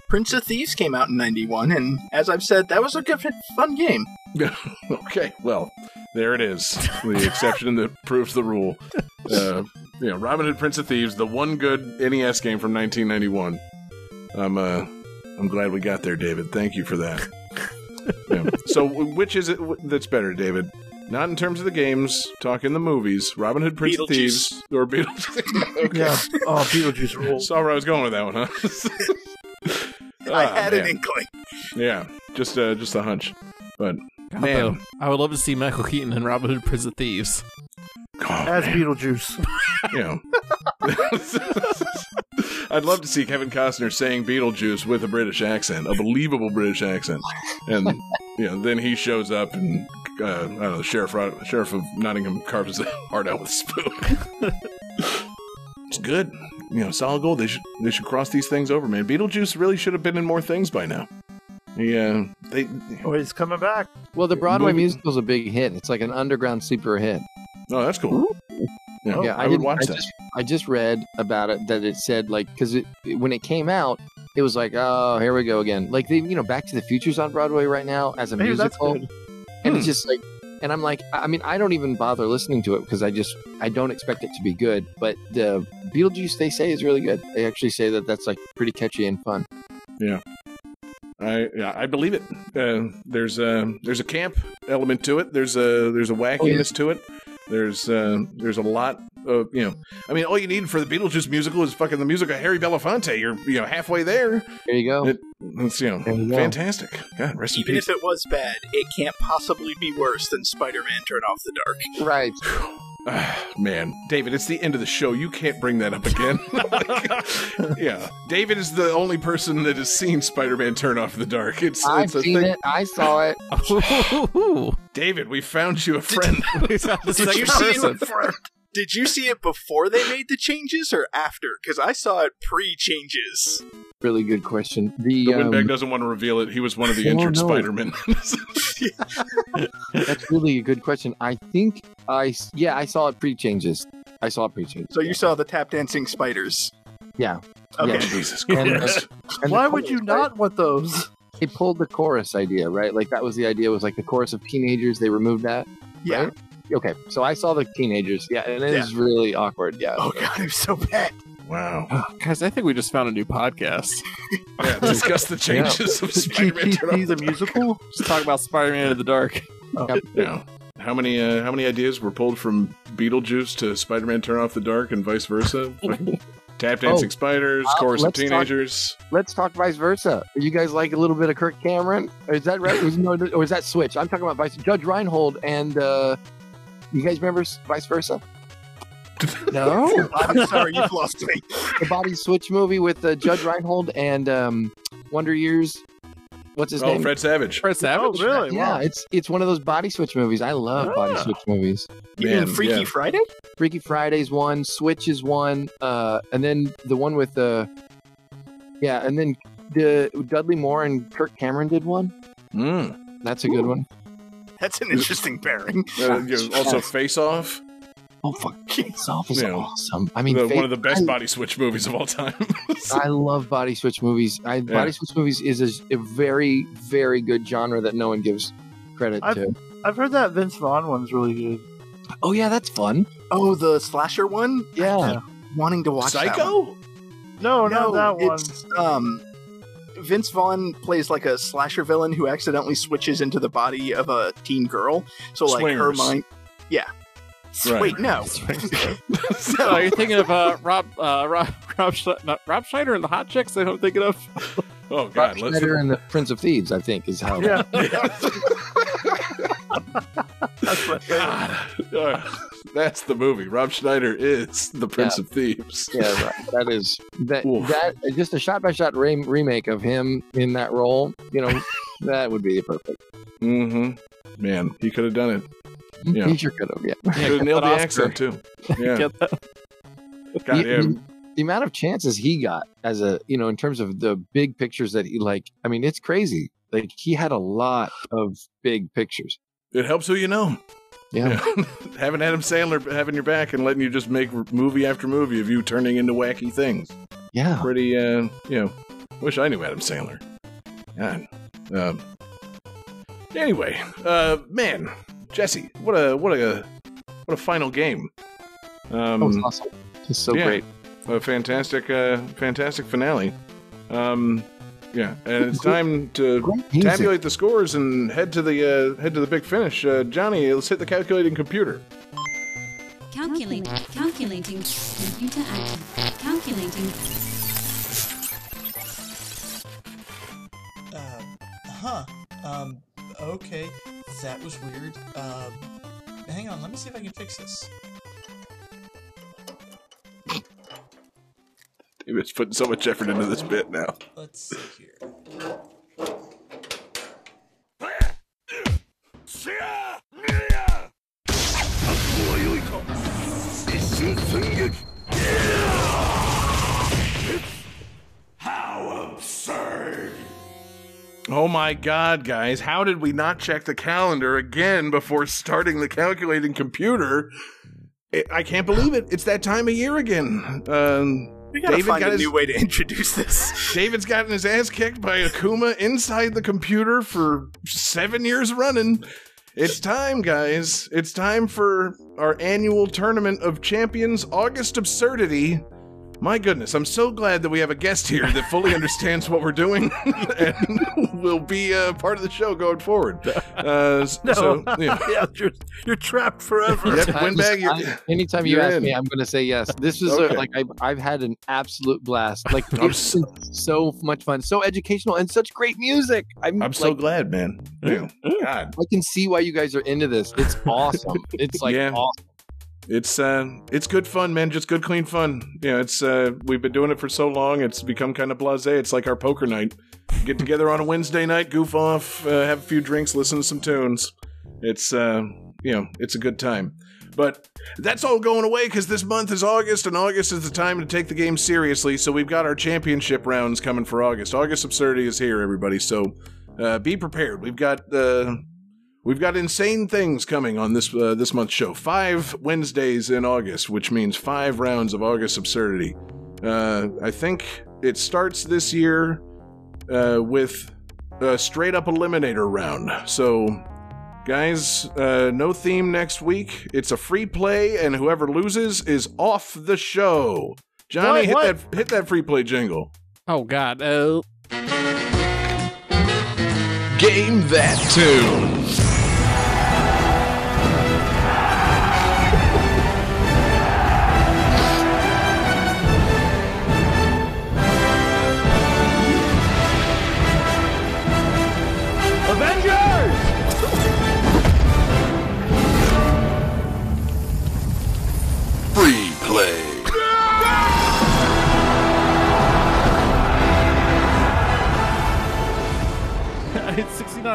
Prince of Thieves came out in 91, and as I've said, that was a good, fun game. [LAUGHS] okay, well, there it is. The exception that proves the rule. [LAUGHS] Uh, you know, Robin Hood, Prince of Thieves, the one good NES game from 1991. I'm uh, I'm glad we got there, David. Thank you for that. [LAUGHS] Yeah. So, which is it that's better, David? Not in terms of the games, talking the movies. Robin Hood, Prince of Thieves, or Beetlejuice. okay. Yeah. Oh, Beetlejuice rules. Saw where I was going with that one, huh? [LAUGHS] I Ah, had man. an inkling. Yeah, just uh, just a hunch. But God, Man. though, I would love to see Michael Keaton in Robin Hood Prince of Thieves. oh, As man. Beetlejuice. [LAUGHS] you [LAUGHS] know. I'd love to see Kevin Costner saying Beetlejuice with a British accent, a believable British accent, and you know, then he shows up and uh, I don't know, the sheriff, sheriff of Nottingham carves his heart out with a spoon. it's good, you know, solid gold. They should they should cross these things over, man. Beetlejuice really should have been in more things by now. Yeah, they. Oh, he's coming back. Well, the Broadway Movie- musical's a big hit. It's like an underground sleeper hit. Oh, that's cool. Yeah, yeah, I, would watch I that. Just, I just read about it that it said like because it when it came out, it was like oh here we go again. Like they you know Back to the Future's on Broadway right now as a Maybe that's musical, good. and Hmm. it's just like. And I'm like, I mean, I don't even bother listening to it because I just, I don't expect it to be good. But the Beetlejuice, they say, is really good. They actually say that that's like pretty catchy and fun. Yeah. I yeah, I believe it. Uh, there's a there's a camp element to it. There's a there's a wackiness to it. There's uh, there's a lot of you know. I mean, all you need for the Beetlejuice musical is fucking the music of Harry Belafonte. You're you know halfway there. There you go. It, it's you know There you go. fantastic. God, rest in Even peace. if it was bad, it can't possibly be worse than Spider-Man Turn Off the Dark. right. [SIGHS] [LAUGHS] [SIGHS] Man, David, it's the end of the show. You can't bring that up again. [LAUGHS] Like, yeah, David is the only person that has seen Spider-Man Turn Off the Dark. It's, I've it's a seen thing. it. I saw it. [LAUGHS] Oh, David, we found you a friend. we found the Did you see person. it? Did you see it before they made the changes or after? Because I saw it pre-changes. Really good question. The, The um, doesn't want to reveal it. He was one of the Oh, injured no. Spider-Men. [LAUGHS] [LAUGHS] That's really a good question. I think I yeah I saw it pre changes. I saw it pre changes. So you saw the tap dancing spiders. Yeah. Okay. Yeah. Jesus And, Christ. [LAUGHS] And Why would you not want those? They pulled the chorus idea, right? Like that was the idea. Was like the chorus of teenagers. They removed that. Yeah. Right? Okay, so I saw the teenagers. Yeah, and it Yeah. is really awkward. Yeah. Oh god, it was so bad. Wow. Guys, I think we just found a new podcast. [LAUGHS] Yeah, discuss the changes of [LAUGHS] Spider-Man Turn GTP the musical? Just talk about Spider-Man in the Dark. Yeah. How many uh, how many ideas were pulled from Beetlejuice to Spider-Man Turn Off the Dark and vice versa? [LAUGHS] Tap dancing Oh, spiders, uh, chorus of let's talk- teenagers. Let's talk vice versa. You guys like a little bit of Kirk Cameron? Or is that right? Was- no, or is that Switch? I'm talking about vice. Judge Reinhold and uh, you guys remember vice versa? [LAUGHS] no. I'm sorry, you've lost me. the body switch movie with uh, Judge Reinhold and um, Wonder Years. What's his Oh, name? Fred Savage. Fred Savage. Oh, really? Yeah, Wow. it's it's one of those body switch movies. I love body switch movies. You mean Man, Freaky yeah. Friday? Freaky Friday's one, Switch is one, uh, and then the one with the yeah, and then the Dudley Moore and Kirk Cameron did one. Mm. That's a good one. That's an interesting pairing. Uh, also, Face Off, Oh fuck, Face Off is Yeah. awesome. I mean, the, Fa- one of the best I- body switch movies of all time. [LAUGHS] I love body switch movies. I, Body switch movies is a, a very, very good genre that no one gives credit I've- to. I've heard that Vince Vaughn one's really good. Oh yeah, that's fun. Oh, the slasher one? Yeah, Wanting to watch that one. Psycho? No, not that one. It's, um, Vince Vaughn plays like a slasher villain who accidentally switches into the body of a teen girl. So like her mind, yeah. Right. Wait, no, [LAUGHS] [LAUGHS] Oh, you're thinking of uh, Rob, uh, Rob, [LAUGHS] Rob, Sch- not, Rob Schneider and the Hot Chicks. That I'm thinking of. Oh God, let's. Schneider and the Prince of Thieves, I think, is how. Yeah. God, Uh, that's the movie. Rob Schneider is the Prince of Thieves. Yeah, right. That is that Oof. that just a shot by shot remake of him in that role. You know, that would be perfect. Mm-hmm. Man, he could have done it. Yeah. He sure could have. Yeah. Could have nailed the Oscar. accent too. [LAUGHS] Yeah. Get that? God, yeah. you- the amount of chances he got as a you know in terms of the big pictures that he like. I mean, it's crazy. Like he had a lot of big pictures. It helps who you know. Yeah. [LAUGHS] having Adam Sandler having your back and letting you just make movie after movie of you turning into wacky things. Yeah. Pretty, uh, you know, wish I knew Adam Sandler. God. Um, anyway, uh, man, Jesse, what a what a what a final game. Um, That was awesome. Just so yeah. great. A fantastic, uh, fantastic finale. Um, yeah, and it's time to tabulate the scores and head to the uh, head to the big finish. Uh, Johnny, let's hit the calculating computer. Calculating. Calculating. Computer active. Calculating. Uh, huh. Um, okay. That was weird. Um, hang on, let me see if I can fix this. David's putting so much effort into this bit now. Let's see here. Oh my god, guys, how did we not check the calendar again before starting the calculating computer? I I can't believe it. It's that time of year again. Um, We gotta David find got a his- new way to [LAUGHS] introduce this. David's gotten his ass kicked by Akuma inside the computer for seven years running. It's time, guys. It's time for our annual tournament of champions, August Absurdity. My goodness, I'm so glad that we have a guest here that fully understands what we're doing [LAUGHS] and will be uh, part of the show going forward. [LAUGHS] Uh, No, so, [LAUGHS] yeah. yeah, you're you're trapped forever. Yep, Anytime- Windbag, you're- I- anytime you you're ask in. me, I'm going to say yes. This is Okay. a, like I've, I've had an absolute blast. Like I'm so much fun, so educational, and such great music. I'm, I'm so glad, man. Yeah. God. I can see why you guys are into this. It's awesome. It's like Yeah. awesome. It's uh, it's good fun, man. Just good, clean fun. You know, it's uh, we've been doing it for so long. It's become kind of blasé. It's like our poker night. Get together on a Wednesday night, goof off, uh, have a few drinks, listen to some tunes. It's uh, you know, it's a good time. But that's all going away because this month is August, and August is the time to take the game seriously. So we've got our championship rounds coming for August. August Absurdity is here, everybody. So uh, be prepared. We've got uh, We've got insane things coming on this uh, this month's show. Five Wednesdays in August, which means five rounds of August absurdity. Uh, I think it starts this year uh, with a straight up eliminator round. So, guys, uh, no theme next week. It's a free play, and whoever loses is off the show. Johnny, What? hit What? that hit that free play jingle. Oh God. Uh, Game that tune.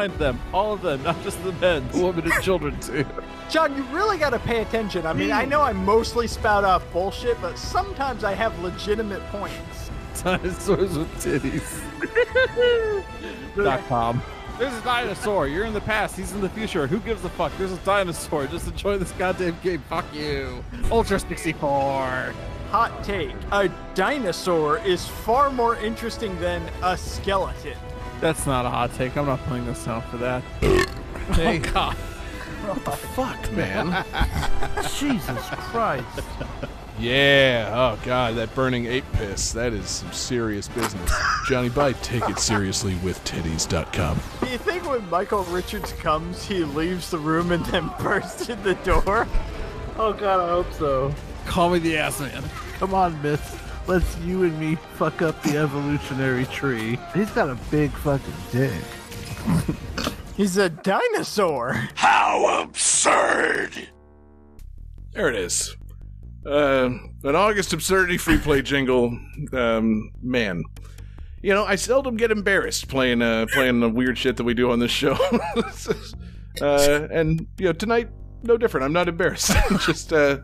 It's 69 of them, all of them, [LAUGHS] not just the men, the women and children too. John, you really got to pay attention. I mean, I hmm. know I mostly spout off bullshit, but sometimes I have legitimate points. Dinosaurs with titties. [LAUGHS] Dot com. There's a dinosaur. You're in the past. He's in the future. Who gives a fuck? There's a dinosaur. Just enjoy this goddamn game. Fuck you. Ultra 64. Hot take. A dinosaur is far more interesting than a skeleton. That's not a hot take. I'm not playing this sound for that. [LAUGHS] Hey. Oh God. What the Fuck, man. [LAUGHS] Jesus Christ. Yeah. Oh God, that burning ape piss. That is some serious business. Johnny Bite, take it seriously with titties.com. Do you think when Michael Richards comes, he leaves the room and then [LAUGHS] bursts in the door? Oh God, I hope so. Call me the ass man. Come on, Miss. Let's you and me fuck up the evolutionary tree. He's got a big fucking dick. [LAUGHS] He's a dinosaur. How absurd! There it is. Uh, an August absurdity free play jingle. Um, man, you know I seldom get embarrassed playing uh playing the weird shit that we do on this show. [LAUGHS] uh, and you know tonight no different. I'm not embarrassed. [LAUGHS] Just uh,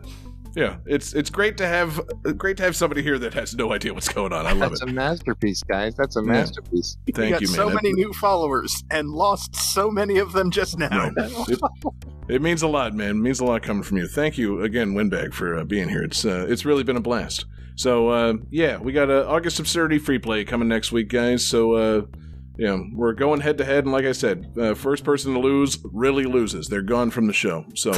yeah, it's it's great to have great to have somebody here that has no idea what's going on. I love That's it. That's a masterpiece, guys. That's a Yeah. masterpiece. Thank we got you, man. so That- many new followers and lost so many of them just now. it, it means a lot, man. It means a lot coming from you. Thank you again, Windbag, for uh, being here. It's uh, it's really been a blast. So uh, yeah, we got uh, August Absurdity free play coming next week, guys. So uh, yeah, we're going head to head, and like I said, uh, first person to lose really loses. They're gone from the show. So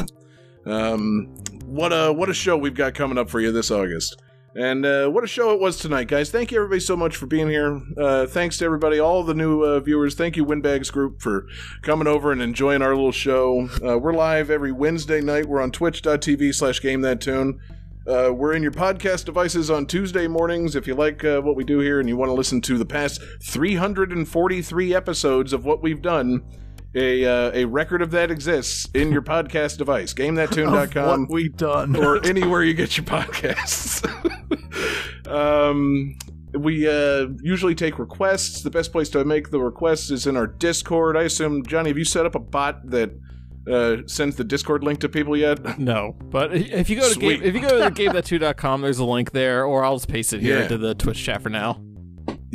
um, what a what a show we've got coming up for you this August. And uh, what a show it was tonight, guys. Thank you, everybody, so much for being here. Uh, thanks to everybody, all the new uh, viewers. Thank you, Windbags Group, for coming over and enjoying our little show. Uh, we're live every Wednesday night. We're on twitch.tv slash game that tune. Uh, we're in your podcast devices on Tuesday mornings. If you like uh, what we do here and you want to listen to the past 343 episodes of what we've done, a uh, a record of that exists in your podcast device. [LAUGHS] GameThatTune.com what we done. or anywhere you get your podcasts. [LAUGHS] um, we uh, usually take requests. The best place to make the requests is in our Discord. I assume, Johnny, have you set up a bot that uh, sends the Discord link to people yet? [LAUGHS] No, but if you go to Sweet. game, if you go to GameThatTune.com, there's a link there, or I'll just paste it here Yeah. into the Twitch chat for now.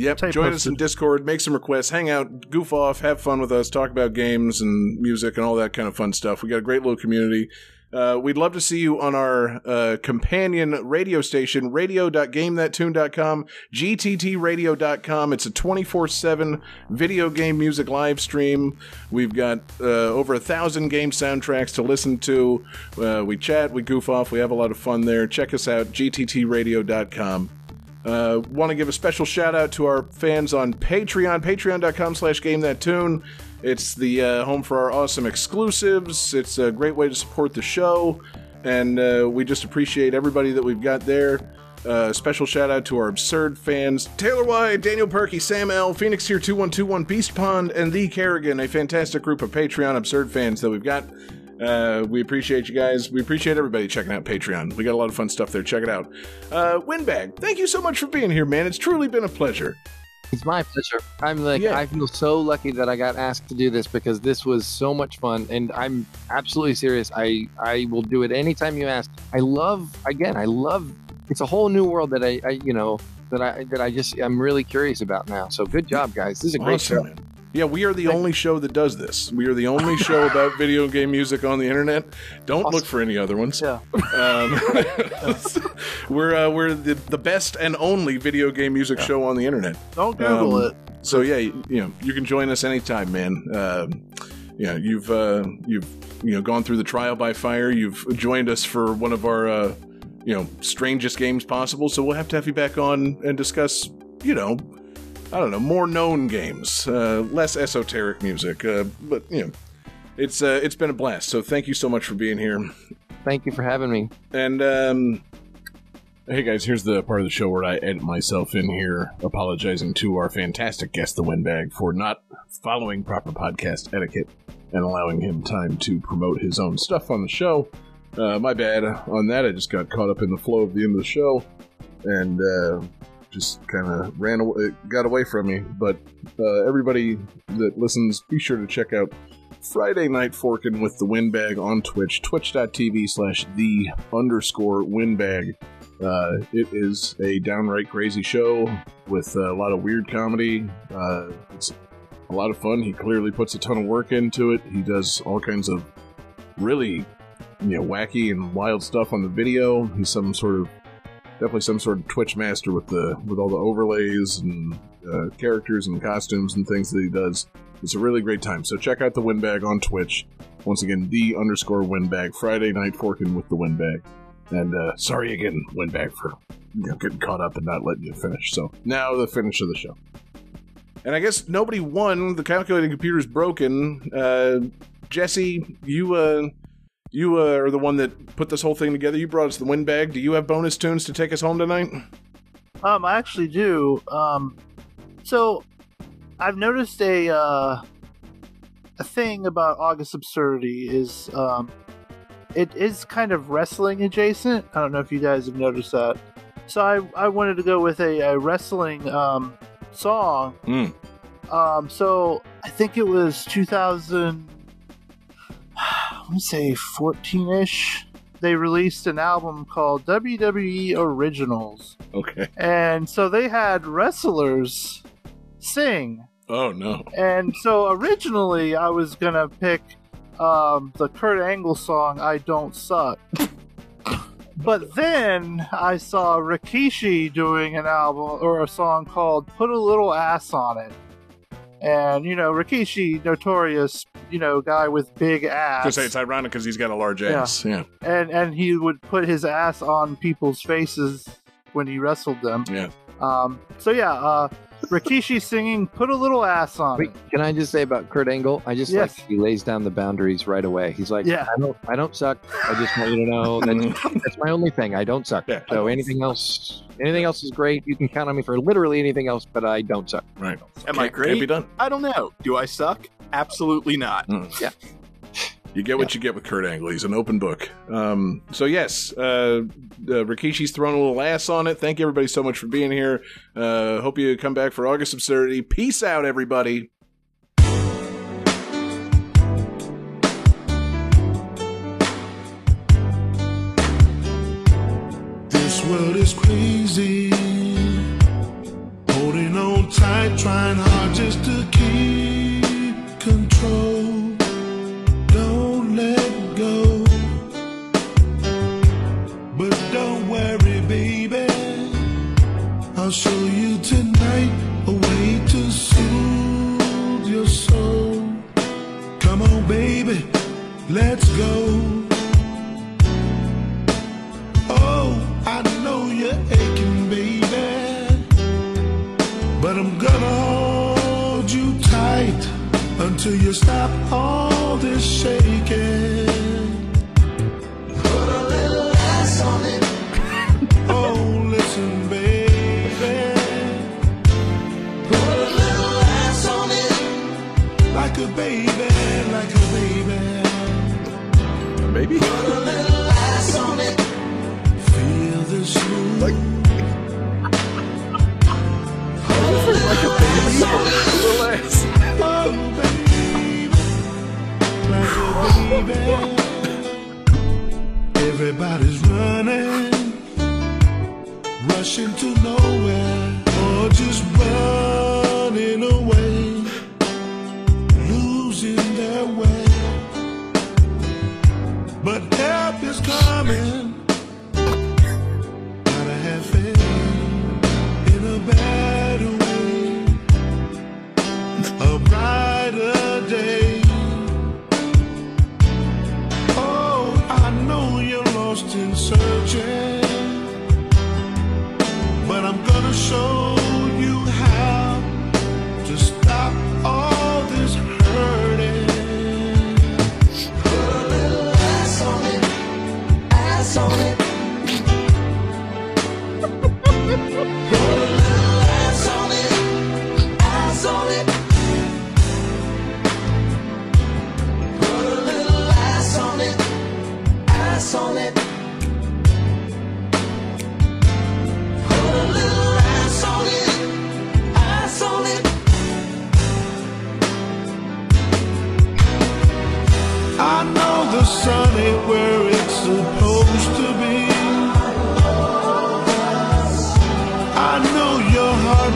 Yep. Join us in Discord, make some requests, hang out, goof off, have fun with us, talk about games and music and all that kind of fun stuff. We got a great little community. Uh, we'd love to see you on our uh, companion radio station, radio.gamethattune.com, gttradio.com. It's a 24 7 video game music live stream. We've got uh, over a thousand game soundtracks to listen to. Uh, we chat, we goof off, we have a lot of fun there. Check us out, gttradio.com. Uh, Want to give a special shout out to our fans on Patreon, patreon.com slash game that tune. It's the uh, home for our awesome exclusives. It's a great way to support the show, and uh, we just appreciate everybody that we've got there. Uh, special shout out to our absurd fans Taylor White, Daniel Perkey, Sam L, PhoenixTear 2121, Beast Pond, and The Kerrigan, a fantastic group of Patreon absurd fans that we've got. Uh, we appreciate you guys. We appreciate everybody checking out Patreon. We got a lot of fun stuff there. Check it out. Uh, Windbag, thank you so much for being here, man. It's truly been a pleasure. It's my pleasure. I'm like, Yeah. I feel so lucky that I got asked to do this because this was so much fun, and I'm absolutely serious. I I will do it anytime you ask. I love again. I love. It's a whole new world that I, I you know that I that I just I'm really curious about now. So good job, guys. This is a great Awesome, show. man. Yeah, we are the only show that does this. We are the only [LAUGHS] show about video game music on the internet. Don't look for any other ones. Yeah. Um, [LAUGHS] [LAUGHS] we're uh, we're the, the best and only video game music show on the internet. Don't Google Um, it. So yeah, you, you know you can join us anytime, man. Um yeah, you've uh, you've you know gone through the trial by fire. You've joined us for one of our uh, you know strangest games possible. So we'll have to have you back on and discuss you know I don't know more known games, uh, less esoteric music. Uh, but you know it's uh, it's been a blast. So thank you so much for being here. Thank you for having me. And um, Hey guys, here's the part of the show where I edit myself in here, apologizing to our fantastic guest, the Windbag, for not following proper podcast etiquette and allowing him time to promote his own stuff on the show. Uh, my bad on that. I just got caught up in the flow of the end of the show and uh, just kind of ran away, it got away from me. But uh, everybody that listens, be sure to check out Friday Night Forkin' with the Windbag on Twitch, twitch.tv slash the underscore Windbag. Uh, it is a downright crazy show with a lot of weird comedy. Uh, it's a lot of fun. He clearly puts a ton of work into it. He does all kinds of really, you know, wacky and wild stuff on the video. He's some sort of definitely some sort of Twitch master with the with all the overlays and uh, characters and costumes and things that he does. It's a really great time. So check out the Windbag on Twitch. Once again, the underscore Windbag Friday night forking with the Windbag. And uh, sorry again, Windbag, for you know, getting caught up and not letting you finish. So now the finish of the show. And I guess nobody won. The calculating computer's broken. Uh, Jesse, you uh, you uh, are the one that put this whole thing together. You brought us the windbag. Do you have bonus tunes to take us home tonight? Um, I actually do. Um, so I've noticed a uh, a thing about August Absurdity is um, it is kind of wrestling adjacent. I don't know if you guys have noticed that. So I I wanted to go with a, a wrestling um, song. Mm. Um, so I think it was 2000. Want to say 14 ish. they released an album called WWE Originals, Okay. and so they had wrestlers sing. Oh no. And so originally I was gonna pick um, the Kurt Angle song "I Don't Suck," but then I saw Rikishi doing an album or a song called "Put a Little Ass on It," and you know Rikishi, notorious, you know, guy with big ass. To say it's ironic because he's got a large ass. Yeah. and and he would put his ass on people's faces when he wrestled them. Yeah. Um. So yeah, uh, Rikishi singing "Put a Little Ass on Wait, It." can I just say about Kurt Angle? I just Yes. like he lays down the boundaries right away. He's like, Yeah. I don't, I don't suck. I just want you to know that's, [LAUGHS] that's my only thing. I don't suck. Yeah. So anything else, anything else is great. You can count on me for literally anything else, but I don't suck. Right. Am I great? Can't be done. I don't know. Do I suck? Absolutely not. Mm. Yeah. You get what you get with Kurt Angle. He's an open book. Um, so yes, uh, uh, Rikishi's thrown a little ass on it. Thank you everybody so much for being here. Uh, hope you come back for August Absurdity. Peace out, everybody. This world is crazy. Holding on tight, trying hard just to keep I'll show you tonight a way to soothe your soul. Come on, baby, let's go. Oh, I know you're aching, baby. But I'm gonna hold you tight until you stop all this shaking. A baby, like a baby. Baby. Put a little ass on it. Feel the smooth. Like, like a baby. Little ass. Oh, baby. Like a baby. Everybody's running, rushing to nowhere, or just running away, Help is coming. Gotta have faith in a better way, a brighter day. Oh, I know you're lost in searching, but I'm gonna show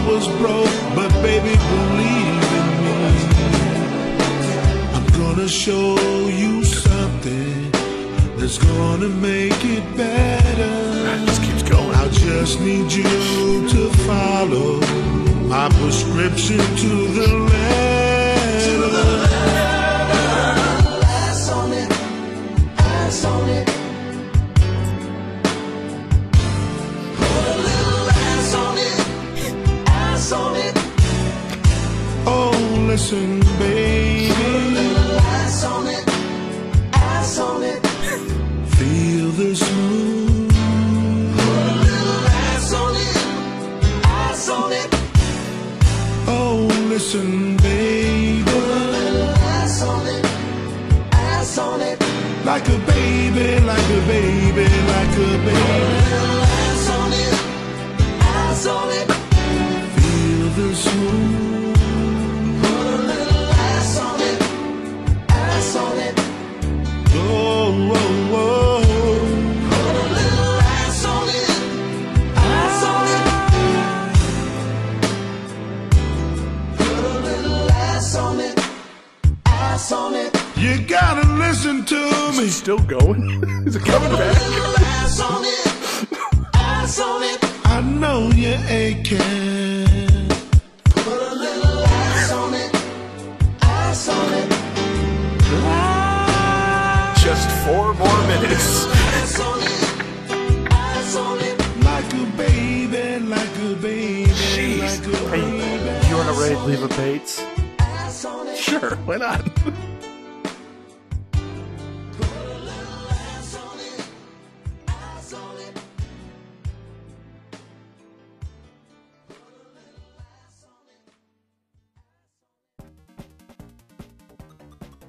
was broke, but baby, believe in me. I'm gonna show you something that's gonna make it better. Just keeps going. I just need you to follow my prescription to the letter. Listen, baby.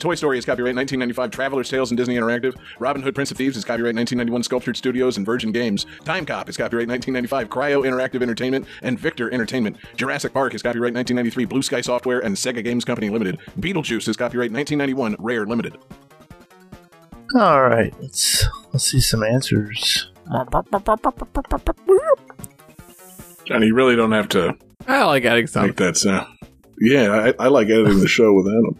Toy Story is copyright 1995 Traveller's Tales and Disney Interactive. Robin Hood Prince of Thieves is copyright 1991 Sculptured Studios and Virgin Games. Time Cop is copyright 1995 Cryo Interactive Entertainment and Victor Entertainment. Jurassic Park is copyright 1993 Blue Sky Software and Sega Games Company Limited. Beetlejuice is copyright 1991 Rare Limited. All right, let's let's see some answers. Johnny, you really don't have to I like adding some. make that sound. Yeah, I, I like editing the show without him.